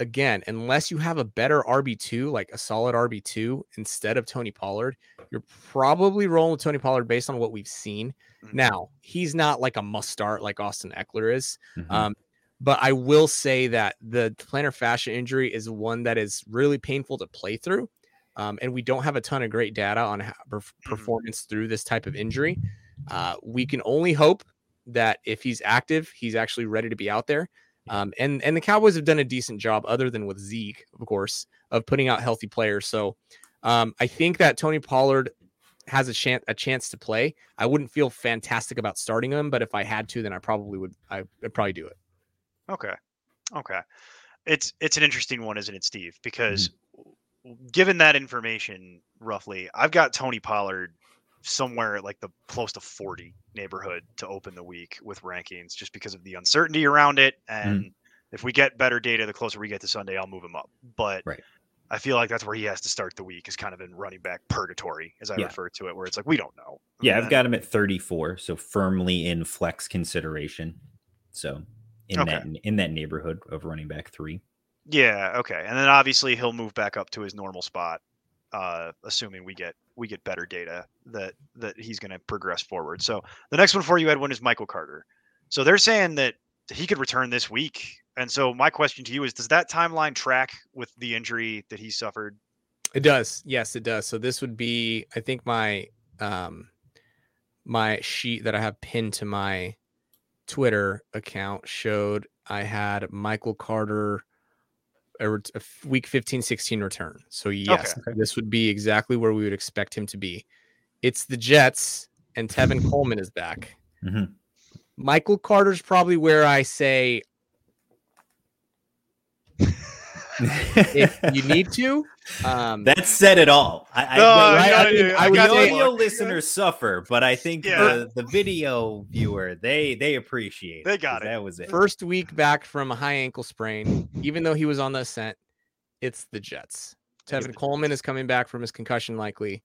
again, unless you have a better RB2, like a solid RB2 instead of Tony Pollard, you're probably rolling with Tony Pollard based on what we've seen. Mhm. Now, he's not like a must start like Austin Ekeler is. Mhm. Um, but I will say that the plantar fascia injury is one that is really painful to play through. Um, and we don't have a ton of great data on perf- performance through this type of injury. Uh, we can only hope that if he's active, he's actually ready to be out there. Um, and and the Cowboys have done a decent job, other than with Zeke, of course, of putting out healthy players. So um, I think that Tony Pollard has a chance a chance to play. I wouldn't feel fantastic about starting him, but if I had to, then I probably would. I, I'd probably do it. Okay. Okay. It's it's an interesting one, isn't it, Steve? Because given that information roughly, I've got Tony Pollard somewhere like the close to 40 neighborhood to open the week with rankings just because of the uncertainty around it. Mm. And if we get better data the closer we get to Sunday, I'll move him up. But Right. I feel like that's where he has to start the week is kind of in running back purgatory, as I Yeah. refer to it, where it's like we don't know. Yeah, I've got him at 34, so firmly in flex consideration. So in Okay. that in that neighborhood of running back three. Yeah, okay. And then obviously he'll move back up to his normal spot, uh, assuming we get we get better data that that he's going to progress forward. So the next one for you, Edwin, is Michael Carter. So they're saying that he could return this week. And so my question to you is does that timeline track with the injury that he suffered? It does. Yes, it does. So this would be I think my um my sheet that I have pinned to my Twitter account showed I had Michael Carter a, a week 15 16 return. So yes, this would be exactly where we would expect him to be. It's the Jets and Tevin <laughs> Coleman is back. Mhm. Michael Carter's probably where I say if you need to. Um, that said it all. I, I, No, right, no, I no, I I would the got say- you. audio listeners suffer, but I think Yeah. the, the video viewer they they appreciate. They got it. That was it. first week back from a high ankle sprain, even though he was on the ascent, it's the Jets. Tevin the Coleman is coming back from his concussion, likely.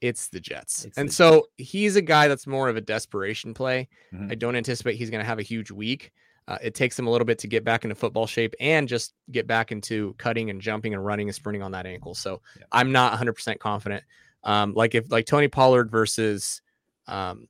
It's the Jets. It's and the so he's a guy that's more of a desperation play. Mhm. I don't anticipate he's going to have a huge week. Uh, it takes him a little bit to get back into football shape and just get back into cutting and jumping and running and sprinting on that ankle. So Yeah. I'm not 100% confident. Um, like if like Tony Pollard versus um,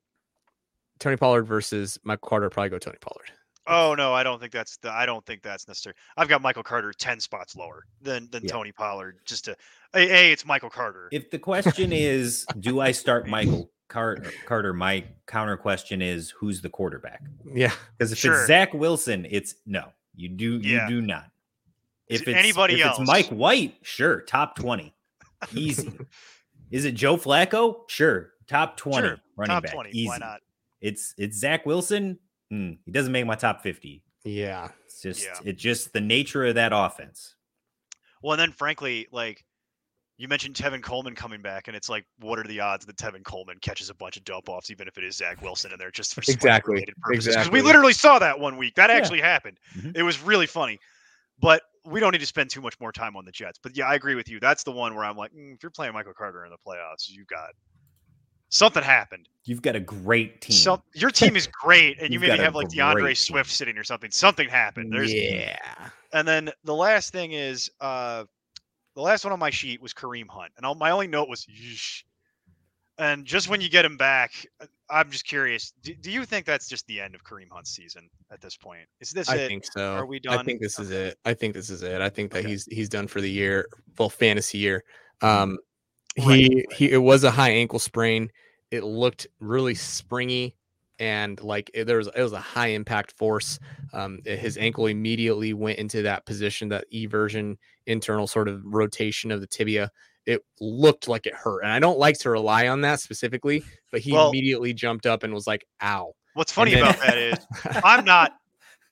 Tony Pollard versus Michael Carter, probably go Tony Pollard. Oh no, I don't think that's the. I don't think that's necessary. I've got Michael Carter ten spots lower than than Yeah. Tony Pollard. Just to a, a it's Michael Carter. If the question is, do I start <laughs> Michael Car- Carter? My counter question is, who's the quarterback? Yeah. Because if Sure. it's Zach Wilson, it's no, you do you Yeah. do not. If it it's anybody if it's else? Mike White, sure, top twenty, easy. is it Joe Flacco? Sure, top twenty Sure, running Top back, twenty. easy. Why not? It's it's Zach Wilson. Hmm, he doesn't make my top fifty. Yeah. It's just Yeah. it's just the nature of that offense. Well, and then frankly, like you mentioned Tevin Coleman coming back, and it's like, what are the odds that Tevin Coleman catches a bunch of dump offs, even if it is Zach Wilson in there, just for Exactly, related purposes? Because exactly. we literally saw that one week. That Yeah. actually happened. Mhm. It was really funny, but we don't need to spend too much more time on the Jets. But yeah, I agree with you. That's the one where I'm like, mm, if you're playing Michael Carter in the playoffs, you've got something happened. You've got a great team. Some your team is great, and <laughs> you maybe have like DeAndre team. Swift sitting or something. Something happened. There's yeah. and then the last thing is uh the last one on my sheet was Kareem Hunt. And all, my only note was Yeesh. and just when you get him back, uh, I'm just curious. Do, do you think that's just the end of Kareem Hunt's season at this point? Is this I it? think so. Are we done? I think this is it. I think this is it. I think that Okay. he's he's done for the year, well, fantasy year. Um, Right, he he. It was a high ankle sprain. It looked really springy, and like it, there was it was a high impact force. Um, it- his ankle immediately went into that position, that eversion internal sort of rotation of the tibia. It looked like it hurt, and I don't like to rely on that specifically, but he Well- immediately jumped up and was like, "Ow." What's funny then- about that is I'm not.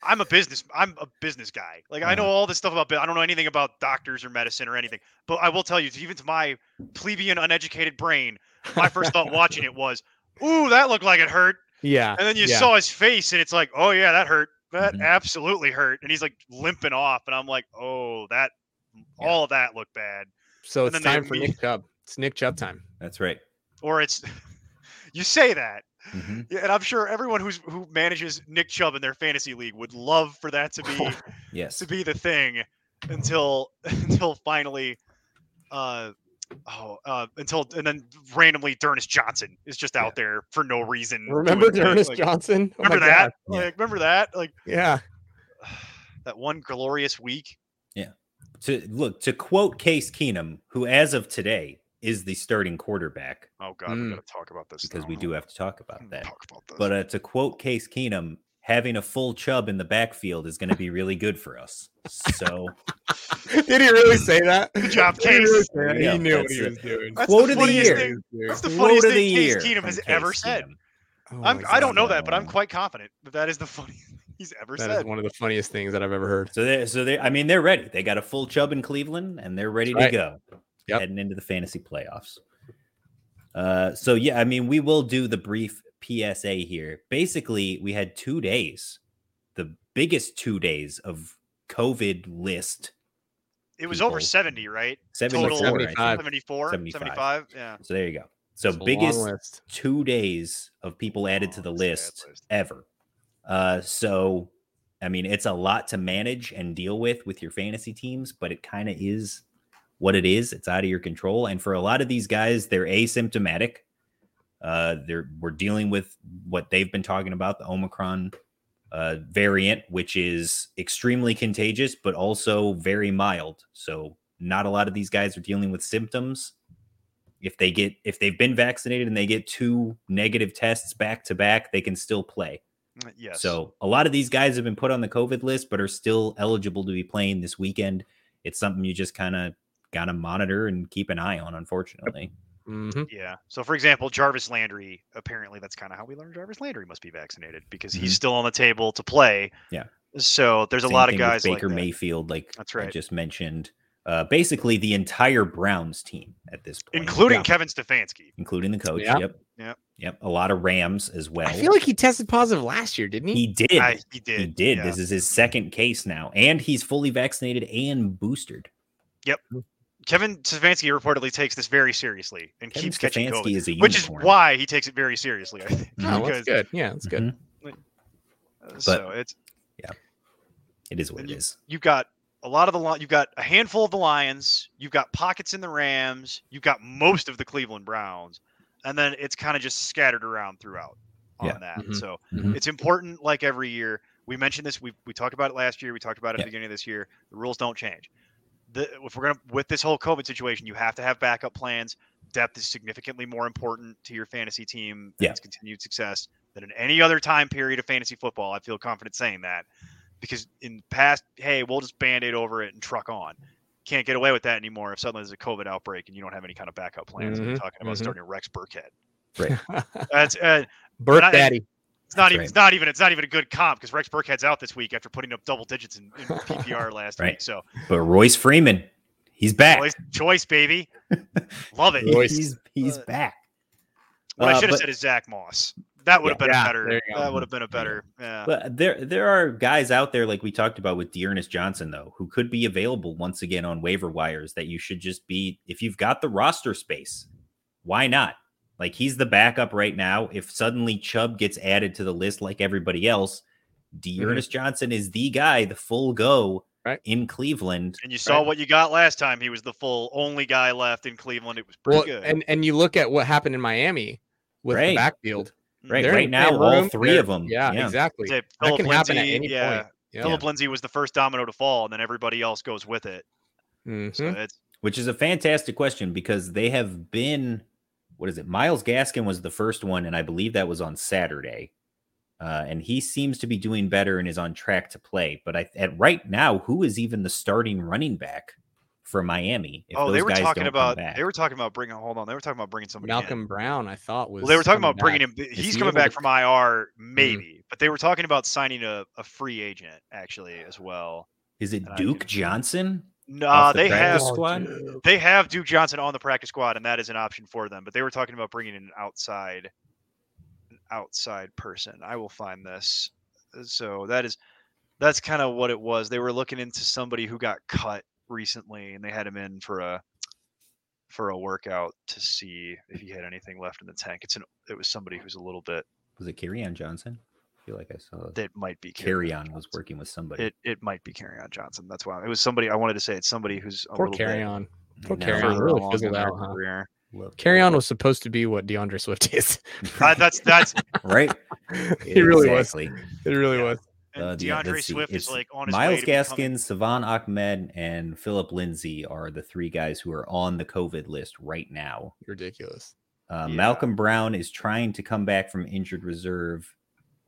I'm a business. I'm a business guy. Like I know Uh-huh. all this stuff about. I don't know anything about doctors or medicine or anything. But I will tell you, even to my plebeian, uneducated brain, my first thought watching it was, "Ooh, that looked like it hurt." Yeah, And then you yeah. saw his face, and it's like, "Oh yeah, that hurt. That Mhm. absolutely hurt." And he's like limping off, and I'm like, "Oh, that Yeah. all of that looked bad." So and it's time for imme- Nick Chubb. It's Nick Chubb time. That's right. Or it's <laughs> you say that, Mhm. yeah, and I'm sure everyone who's who manages Nick Chubb in their fantasy league would love for that to be <laughs> Yes. to be the thing until <laughs> until finally uh oh uh until and then randomly D'Ernest Johnson is just out there for no reason. Remember doing- Ernest like, Johnson? Oh Remember that? Yeah. Like remember that? Like Yeah. <sighs> that one glorious week. Yeah. To look to quote Case Keenum, who as of today is the starting quarterback, Oh god, Mm. we gotta talk about this because now. we do have to talk about that. Talk about this. But uh, to quote Case Keenum, having a full chub in the backfield is going to be really good for us. So <laughs> Did he really say that? Good job, Did he really Case. Yeah, He knew what that's he it. was doing. That's quote the of the funniest year. thing. That's the funniest of the thing Case year Keenum from has Case ever said. Oh I'm, I don't know that, but I'm quite confident that that is the <laughs> funniest thing he's ever That is said. That is one of the funniest things that I've ever heard. So they so they I mean they're ready. They got a full chub in Cleveland and they're ready That's to right. go. Yep. Heading into the fantasy playoffs. Uh so yeah, I mean we will do the brief PSA here. Basically, we had 2 days. The biggest 2 days of COVID list. It was over 70, right? 74, Total I think. 75. 74, 75. 75. Yeah. So there you go. So It's biggest two days of people added to the that's a bad list, list. ever. Uh, so I mean, it's a lot to manage and deal with with your fantasy teams, but it kind of is what it is. It's out of your control, and for a lot of these guys, they're asymptomatic. Uh, they're we're dealing with what they've been talking about the Omicron uh, variant, which is extremely contagious, but also very mild. So not a lot of these guys are dealing with symptoms. If they get if they've been vaccinated and they get two negative tests back to back, they can still play. Mm, Yes. So a lot of these guys have been put on the COVID list, but are still eligible to be playing this weekend. It's something you just kind of got to monitor and keep an eye on. Unfortunately, Mhm. Yeah. So, for example, Jarvis Landry, apparently that's kind of how we learned Jarvis Landry must be vaccinated because he's Mhm. still on the table to play. Yeah. So there's a lot of thing with guys like Baker that. Mayfield, like That's right. I just mentioned. Uh, basically, the entire Browns team at this point, including Yeah. Kevin Stefanski. including the coach. Yeah. Yep. Yep. Yep. A lot of Rams as well. I feel like he tested positive last year, didn't he? he did. I, he did. he did. yeah. This is his second case now, and he's fully vaccinated and boosted. Kevin Stefanski reportedly takes this very seriously and Kevin keeps catching Stefanski COVID, is a which is why he takes it very seriously. I think. Oh, that's good. Yeah, that's good. Mhm. uh, so it's yeah, It is what And it is. you've got a lot of the Li- you've got a handful of the Lions, you've got pockets in the Rams, you've got most of the Cleveland Browns, and then it's kind of just scattered around throughout on Yeah. that. Mhm. So Mhm. it's important, like every year. We mentioned this. We we talked about it last year. We talked about it at the beginning of this year. The rules don't change. The, if we're gonna with this whole COVID situation, you have to have backup plans. Depth is significantly more important to your fantasy team and Yeah. its continued success than in any other time period of fantasy football. I feel confident saying that because in the past, hey, we'll just band aid over it and truck on. Can't get away with that anymore if suddenly there's a COVID outbreak and you don't have any kind of backup plans. You're Mhm, talking about mhm. starting Rex Burkhead. Right. That's uh, Burke Daddy. It's not That's even right. it's not even it's not even a good comp because Rex Burkhead's out this week after putting up double digits in, in <laughs> PPR last Right. week. So But Royce Freeman, he's back. choice, choice baby, <laughs> love it. Royce. He's he's Uh, back. What I Uh, should have said is Zach Moss. That would have Yeah. been Yeah, a better. there you go. That would have been a better. Yeah. But there there are guys out there like we talked about with D'Ernest Johnson though, who could be available once again on waiver wires that you should just be if you've got the roster space, why not? Like he's the backup right now. If suddenly Chubb gets added to the list like everybody else, D'Ernest Johnson is the guy, the full go Right. in Cleveland. and you saw Right. what you got last time. He was the full only guy left in Cleveland. It was pretty Well, good. and and you look at what happened in Miami with Right. the backfield. Right, They're right now, all room, three of them. Yeah, yeah. exactly. Say, That Philip can happen at any yeah, point. Yeah. Phillip Lindsay was the first domino to fall, and then everybody else goes with it. Mhm. So it's which is a fantastic question because they have been what is it myles gaskin was the first one and i believe that was on saturday uh, and he seems to be doing better and is on track to play but I, at right now who is even the starting running back for miami if oh, they were guys talking about back? they were talking about bringing. Hold on, they were talking about bringing somebody. in. Malcolm Brown, I thought was. Well, they were talking coming about bringing back. him. He's he coming able back to- from IR, maybe, but they were talking about signing a, a free agent actually as well. is it and duke can- johnson The they have squad? they have Duke Johnson on the practice squad, and that is an option for them. But they were talking about bringing in an outside, an outside person. I will find this. So that is that's kind of what it was. They were looking into somebody who got cut recently, and they had him in for a for a workout to see if he had anything left in the tank. It's an it was somebody who's a little bit was it on johnson feel like i saw that might be Kerryon was working with somebody It it might be Kerryon Johnson. That's why it was somebody. I wanted to say it's somebody who's a Poor little Kerryon. Poor know. Kerryon really fizzled out, huh? career. Love Kerryon was supposed to be what D'Andre Swift is. <laughs> <laughs> Uh, that's that's right he really Exactly. was. It really Yeah. was. Uh, D'Andre let's see. Swift is like on his way Myles to becoming- Gaskin, Salvon Ahmed, and Phillip Lindsay are the three guys who are on the COVID list right now. Ridiculous. Uh, Yeah. Malcolm Brown is trying to come back from injured reserve.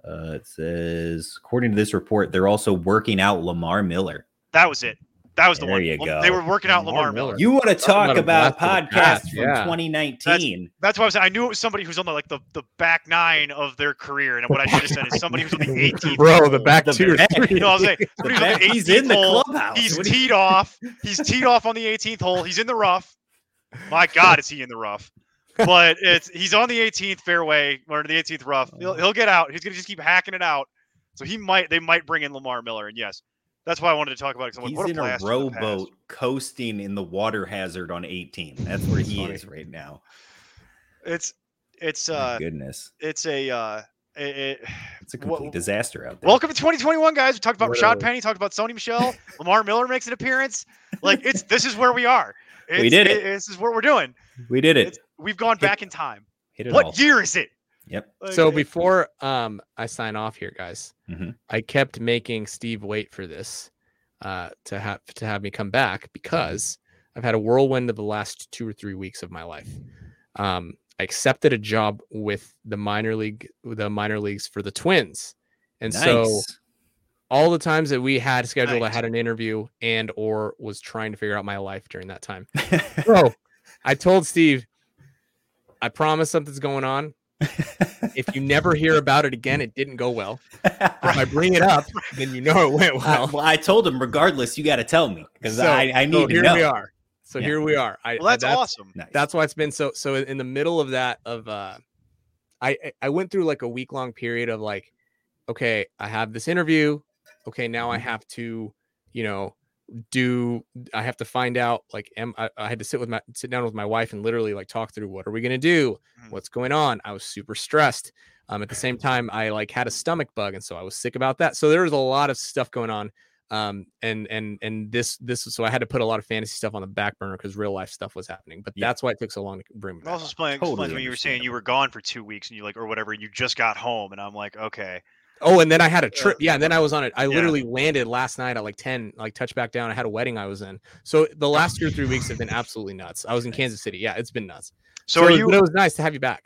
Uh, it says, according to this report, they're also working out Lamar Miller. That was it. That was the There one. you Well, They were working out Lamar Lamar Miller. Miller. You want to talk about a about blast of the podcasts from yeah. 2019? That's why I was. Saying. I knew it was somebody who's on the like the, the back nine of their career, and what I should have said is somebody who's on the 18th. Bro, the back The two or back. three. No, I was saying The somebody who's on back- he's in the hole. clubhouse. He's What do you- teed off. He's teed off on the 18th hole. He's in the rough. My God, is he in the rough? But it's he's on the 18th fairway or the 18th rough. He'll, he'll get out. He's gonna just keep hacking it out. So he might. They might bring in Lamar Miller, and yes, that's why I wanted to talk about it. 'cause I'm like, He's what a in a blast from the past. rowboat coasting in the water hazard on 18. That's where he is right now. It's it's My uh goodness. it's a uh it, it, It's a Wha- complete disaster out there. welcome to 2021 guys we talked about Rashaad Literally. Penny talked about Sony Michel <laughs> Lamar Miller makes an appearance like it's this is where we are We It's- did it. this is what we're doing we did it. It's, we've gone Hit- back in time Hit it all. what year is it Yep. Like, So before um I sign off here, guys, Mhm. I kept making Steve wait for this uh to have to have me come back because I've had a whirlwind of the last two or three weeks of my life. Um, I accepted a job with the minor league, the minor leagues for the Twins, and so all the times that we had scheduled, I had an interview and or was trying to figure out my life during that time. <laughs> So I told Steve, I promise something's going on. <laughs> If you never hear about it again, it didn't go well. If I bring it up, then you know it went <laughs> I, well. well, I told him, regardless, you got to tell me because So- I, I so need to here know. we are. So Yeah. here we are. I, well, that's, awesome. Nice. that's why it's been so so in the middle of that of uh i I- i went through like a week long period of like okay i have this interview okay now i Mhm. have to you know do i have to find out like am I, I had to sit with my sit down with my wife and literally like talk through what are we going to do? Mhm. what's going on? I was super stressed um at the same time i like had a stomach bug and so i was sick about that. So there was a lot of stuff going on um and and and this this so i had to put a lot of fantasy stuff on the back burner because real life stuff was happening but Yeah. that's why it took so long to bring me also explain, Totally when you were saying you were gone for two weeks and you like or whatever, and you just got home, and I'm like, okay, oh and then i had a trip. Yeah and then i was on it. I Yeah. literally landed last night at like 10 like touched back down. I had a wedding i was in. So the last two or three weeks have been absolutely nuts. I was in kansas city. Yeah it's been nuts. So, are it- you? it was nice to have you back.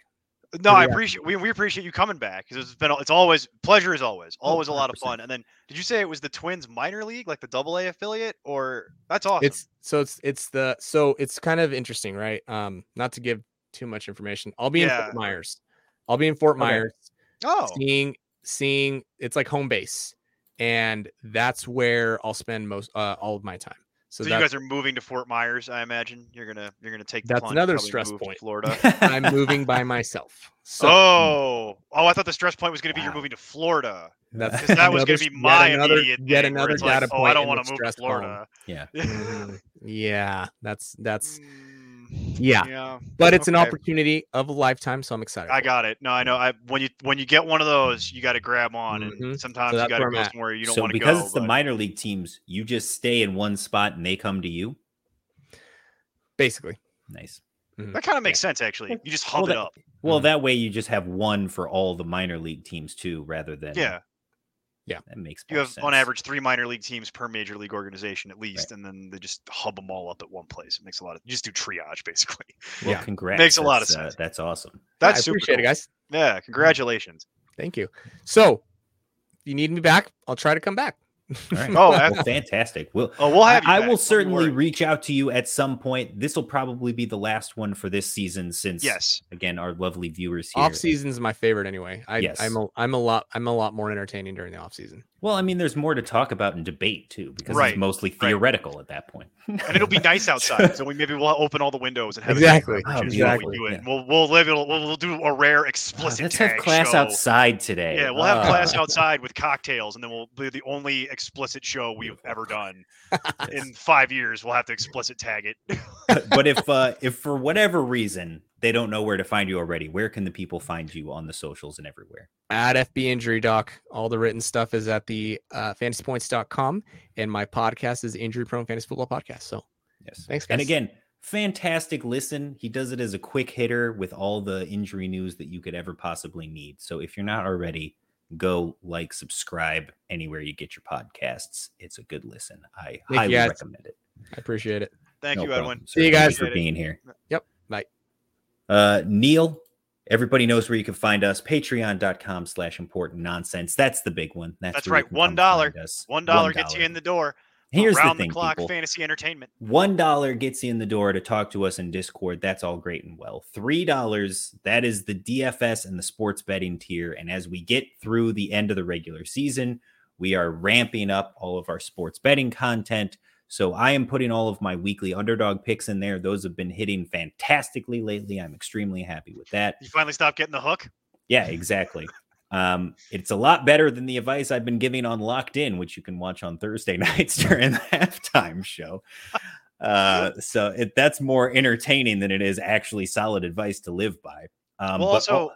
No, I appreciate we, we appreciate you coming back because it's been it's always pleasure is always Oh, always a lot of fun. And then did you say it was the Twins minor league, like the Double A affiliate, or that's awesome? it's so it's it's the so it's kind of interesting right? Um not to give too much information i'll be in fort myers. I'll be in fort Okay. myers oh. seeing seeing it's like home base and that's where i'll spend most uh, all of my time so, so, you guys are moving to Fort Myers, I imagine. You're gonna you're gonna take the That's plunge, another stress move to point. Florida. <laughs> i'm moving by myself so oh, oh, I thought the stress point was gonna be you're moving to Florida. That's 'Cause that was gonna be yet my another- immediate yet another it's like, data oh, point I don't want to move to stress column. Florida. yeah. <laughs> Mhm. yeah that's that's Mm, yeah yeah. but it's an opportunity of a lifetime so i'm excited I got it. No, I know. I when you when you get one of those, you got to grab on, Mhm. and sometimes that's you got to go at. somewhere you don't so want to go. because it's the minor league teams, you just stay in one spot and they come to you. basically Nice. that kind of makes sense, actually. You just hub Well, it that- up. Well, Mhm. that way you just have one for all the minor league teams too, rather than Yeah, Yeah, that makes sense. you more have on average three minor league teams per major league organization at least, and then they just hub them all up at one place. It makes a lot of. You just do triage <laughs> basically. Well, Yeah. congrats. Makes a lot of That's, uh, sense. that's awesome. That's i super appreciate cool. it guys Yeah, congratulations. thank you so if you need me back i'll try to come back All right. Oh, Well, fantastic. We'll, Oh, we'll have. I, I will certainly reach out to you at some point. This will probably be the last one for this season, since Yes. again, our lovely viewers here. off is my favorite anyway i Yes. i'm a, i'm a lot i'm a lot more entertaining during the off season Well, I mean, there's more to talk about and debate too, because Right, it's mostly right. theoretical at that point. and it'll be nice <laughs> outside, so we maybe we'll open all the windows and have a Exactly, temperature Oh, just while beautiful, we do it. yeah. We'll we'll live it. We'll, we'll do a rare explicit. let's have class show. outside today. Yeah, we'll have Ah. class outside with cocktails, and then we'll be the only explicit show we've ever done <laughs> in five years. We'll have to explicit tag it. <laughs> but if uh, if for whatever reason they don't know where to find you already, where can the people find you on the socials and everywhere? at fb injury doc all the written stuff is at the uh, fantasypoints.com and my podcast is injury prone fantasy football podcast so Yes. Thanks, guys. And again, fantastic listen. He does it as a quick hitter with all the injury news that you could ever possibly need. So if you're not already, go like, subscribe anywhere you get your podcasts. It's a good listen. I you, highly recommend it. i appreciate it Thank No you, problem, Edwin. sir. See you Thank guys. for being here. Yep. Bye. Uh, Neil, everybody knows where you can find us. Patreon.com slash important nonsense. That's the big one. That's, That's right, one come dollar. find us. One dollar gets you in the door. Here's Around the thing, clock people. fantasy entertainment. One dollar gets you in the door to talk to us in Discord. That's all great and well. Three dollars, that is the DFS and the sports betting tier. And as we get through the end of the regular season, we are ramping up all of our sports betting content. So I am putting all of my weekly underdog picks in there. Those have been hitting fantastically lately. I'm extremely happy with that. You finally stopped getting the hook. Yeah, exactly. Um, it's a lot better than the advice I've been giving on Locked In, which you can watch on Thursday <laughs> nights during the halftime show. Uh, so it, that's more entertaining than it is actually solid advice to live by. Um, well, but also,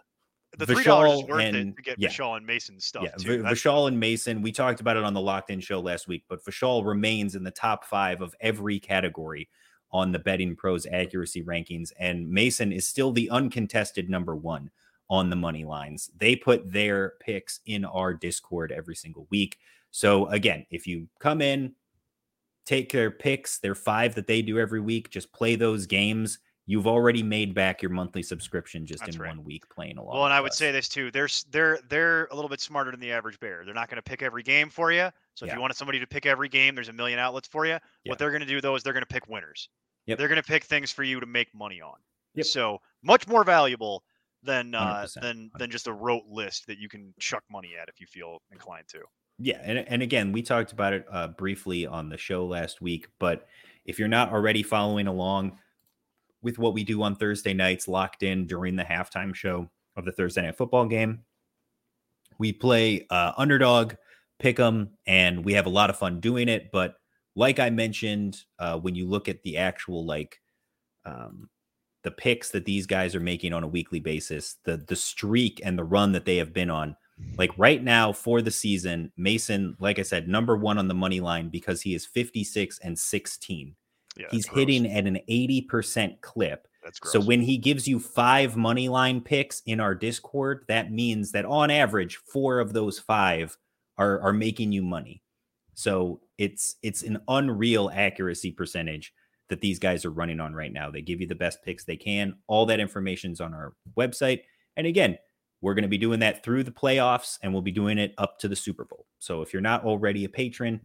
the three dollars worth and- it to get yeah. Vishal and Mason's stuff yeah, too. Vishal and Mason, we talked about it on the Locked In show last week, but Vishal remains in the top five of every category on the Betting Pros accuracy rankings, and Mason is still the uncontested number one on the money lines. They put their picks in our Discord every single week. So again, if you come in, take their picks, their five that they do every week, just play those games. You've already made back your monthly subscription just That's in right. one week playing along. Well, and I would us. say this too. They're they're they're a little bit smarter than the average bear. They're not going to pick every game for you. So if Yeah. you wanted somebody to pick every game, there's a million outlets for you. Yeah. What they're going to do though is they're going to pick winners. Yep. They're going to pick things for you to make money on. Yep. So much more valuable than uh, than than just a rote list that you can chuck money at if you feel inclined to. Yeah, and, and again, we talked about it uh, briefly on the show last week. But if you're not already following along with what we do on Thursday nights, locked in during the halftime show of the Thursday night football game, we play uh, underdog, pick 'em, and we have a lot of fun doing it. But like I mentioned, uh, when you look at the actual like um, the picks that these guys are making on a weekly basis, the the streak and the run that they have been on, like right now for the season, Mason, like I said, number one on the money line because he is 56 and 16. Yeah, He's hitting at an 80% clip. So when he gives you five money line picks in our Discord, that means that on average, four of those five are are making you money. So it's it's an unreal accuracy percentage that these guys are running on right now. They give you the best picks they can. All that information's on our website. And again, we're going to be doing that through the playoffs and we'll be doing it up to the Super Bowl. So if you're not already a patron,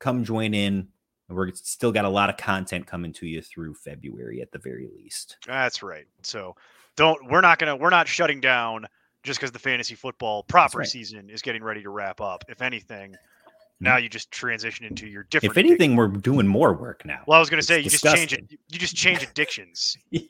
come join in. We're still got a lot of content coming to you through February at the very least. That's right. So don't we're not gonna we're not shutting down just because the fantasy football proper right. season is getting ready to wrap up. If anything, now you just transition into your different. If anything, we're doing more work now. well, I was gonna say you just change it. disgusting. You just change addictions. <laughs> Yeah.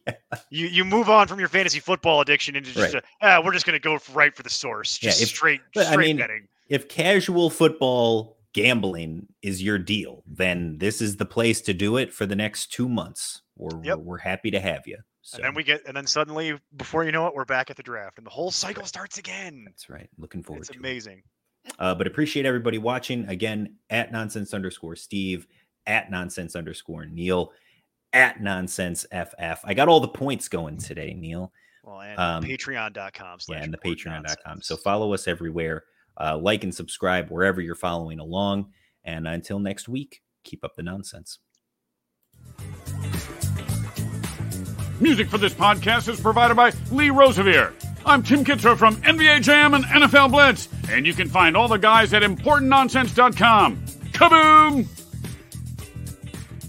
You you move on from your fantasy football addiction into just Right. a, ah, we're just gonna go right for the source, Yeah, if- straight but I straight mean, betting. if casual football gambling is your deal, then this is the place to do it for the next two months. We're, Yep. we're, happy to have you. So And then we get and then suddenly before you know it, we're back at the draft and the whole cycle starts again. that's right. Looking forward It's to it. Amazing. Uh, but appreciate everybody watching again at nonsense underscore Steve, at nonsense underscore Neil, at nonsense FF. I got all the points going today, Neil. Well, and Um, patreon.com slash yeah, and the important patreon.com. So follow us everywhere. Uh, like and subscribe wherever you're following along. And until next week, keep up the nonsense. Music for this podcast is provided by Lee Rosevere. I'm Tim Kitzrow from NBA Jam and NFL Blitz, and you can find all the guys at ImportantNonsense.com. Kaboom!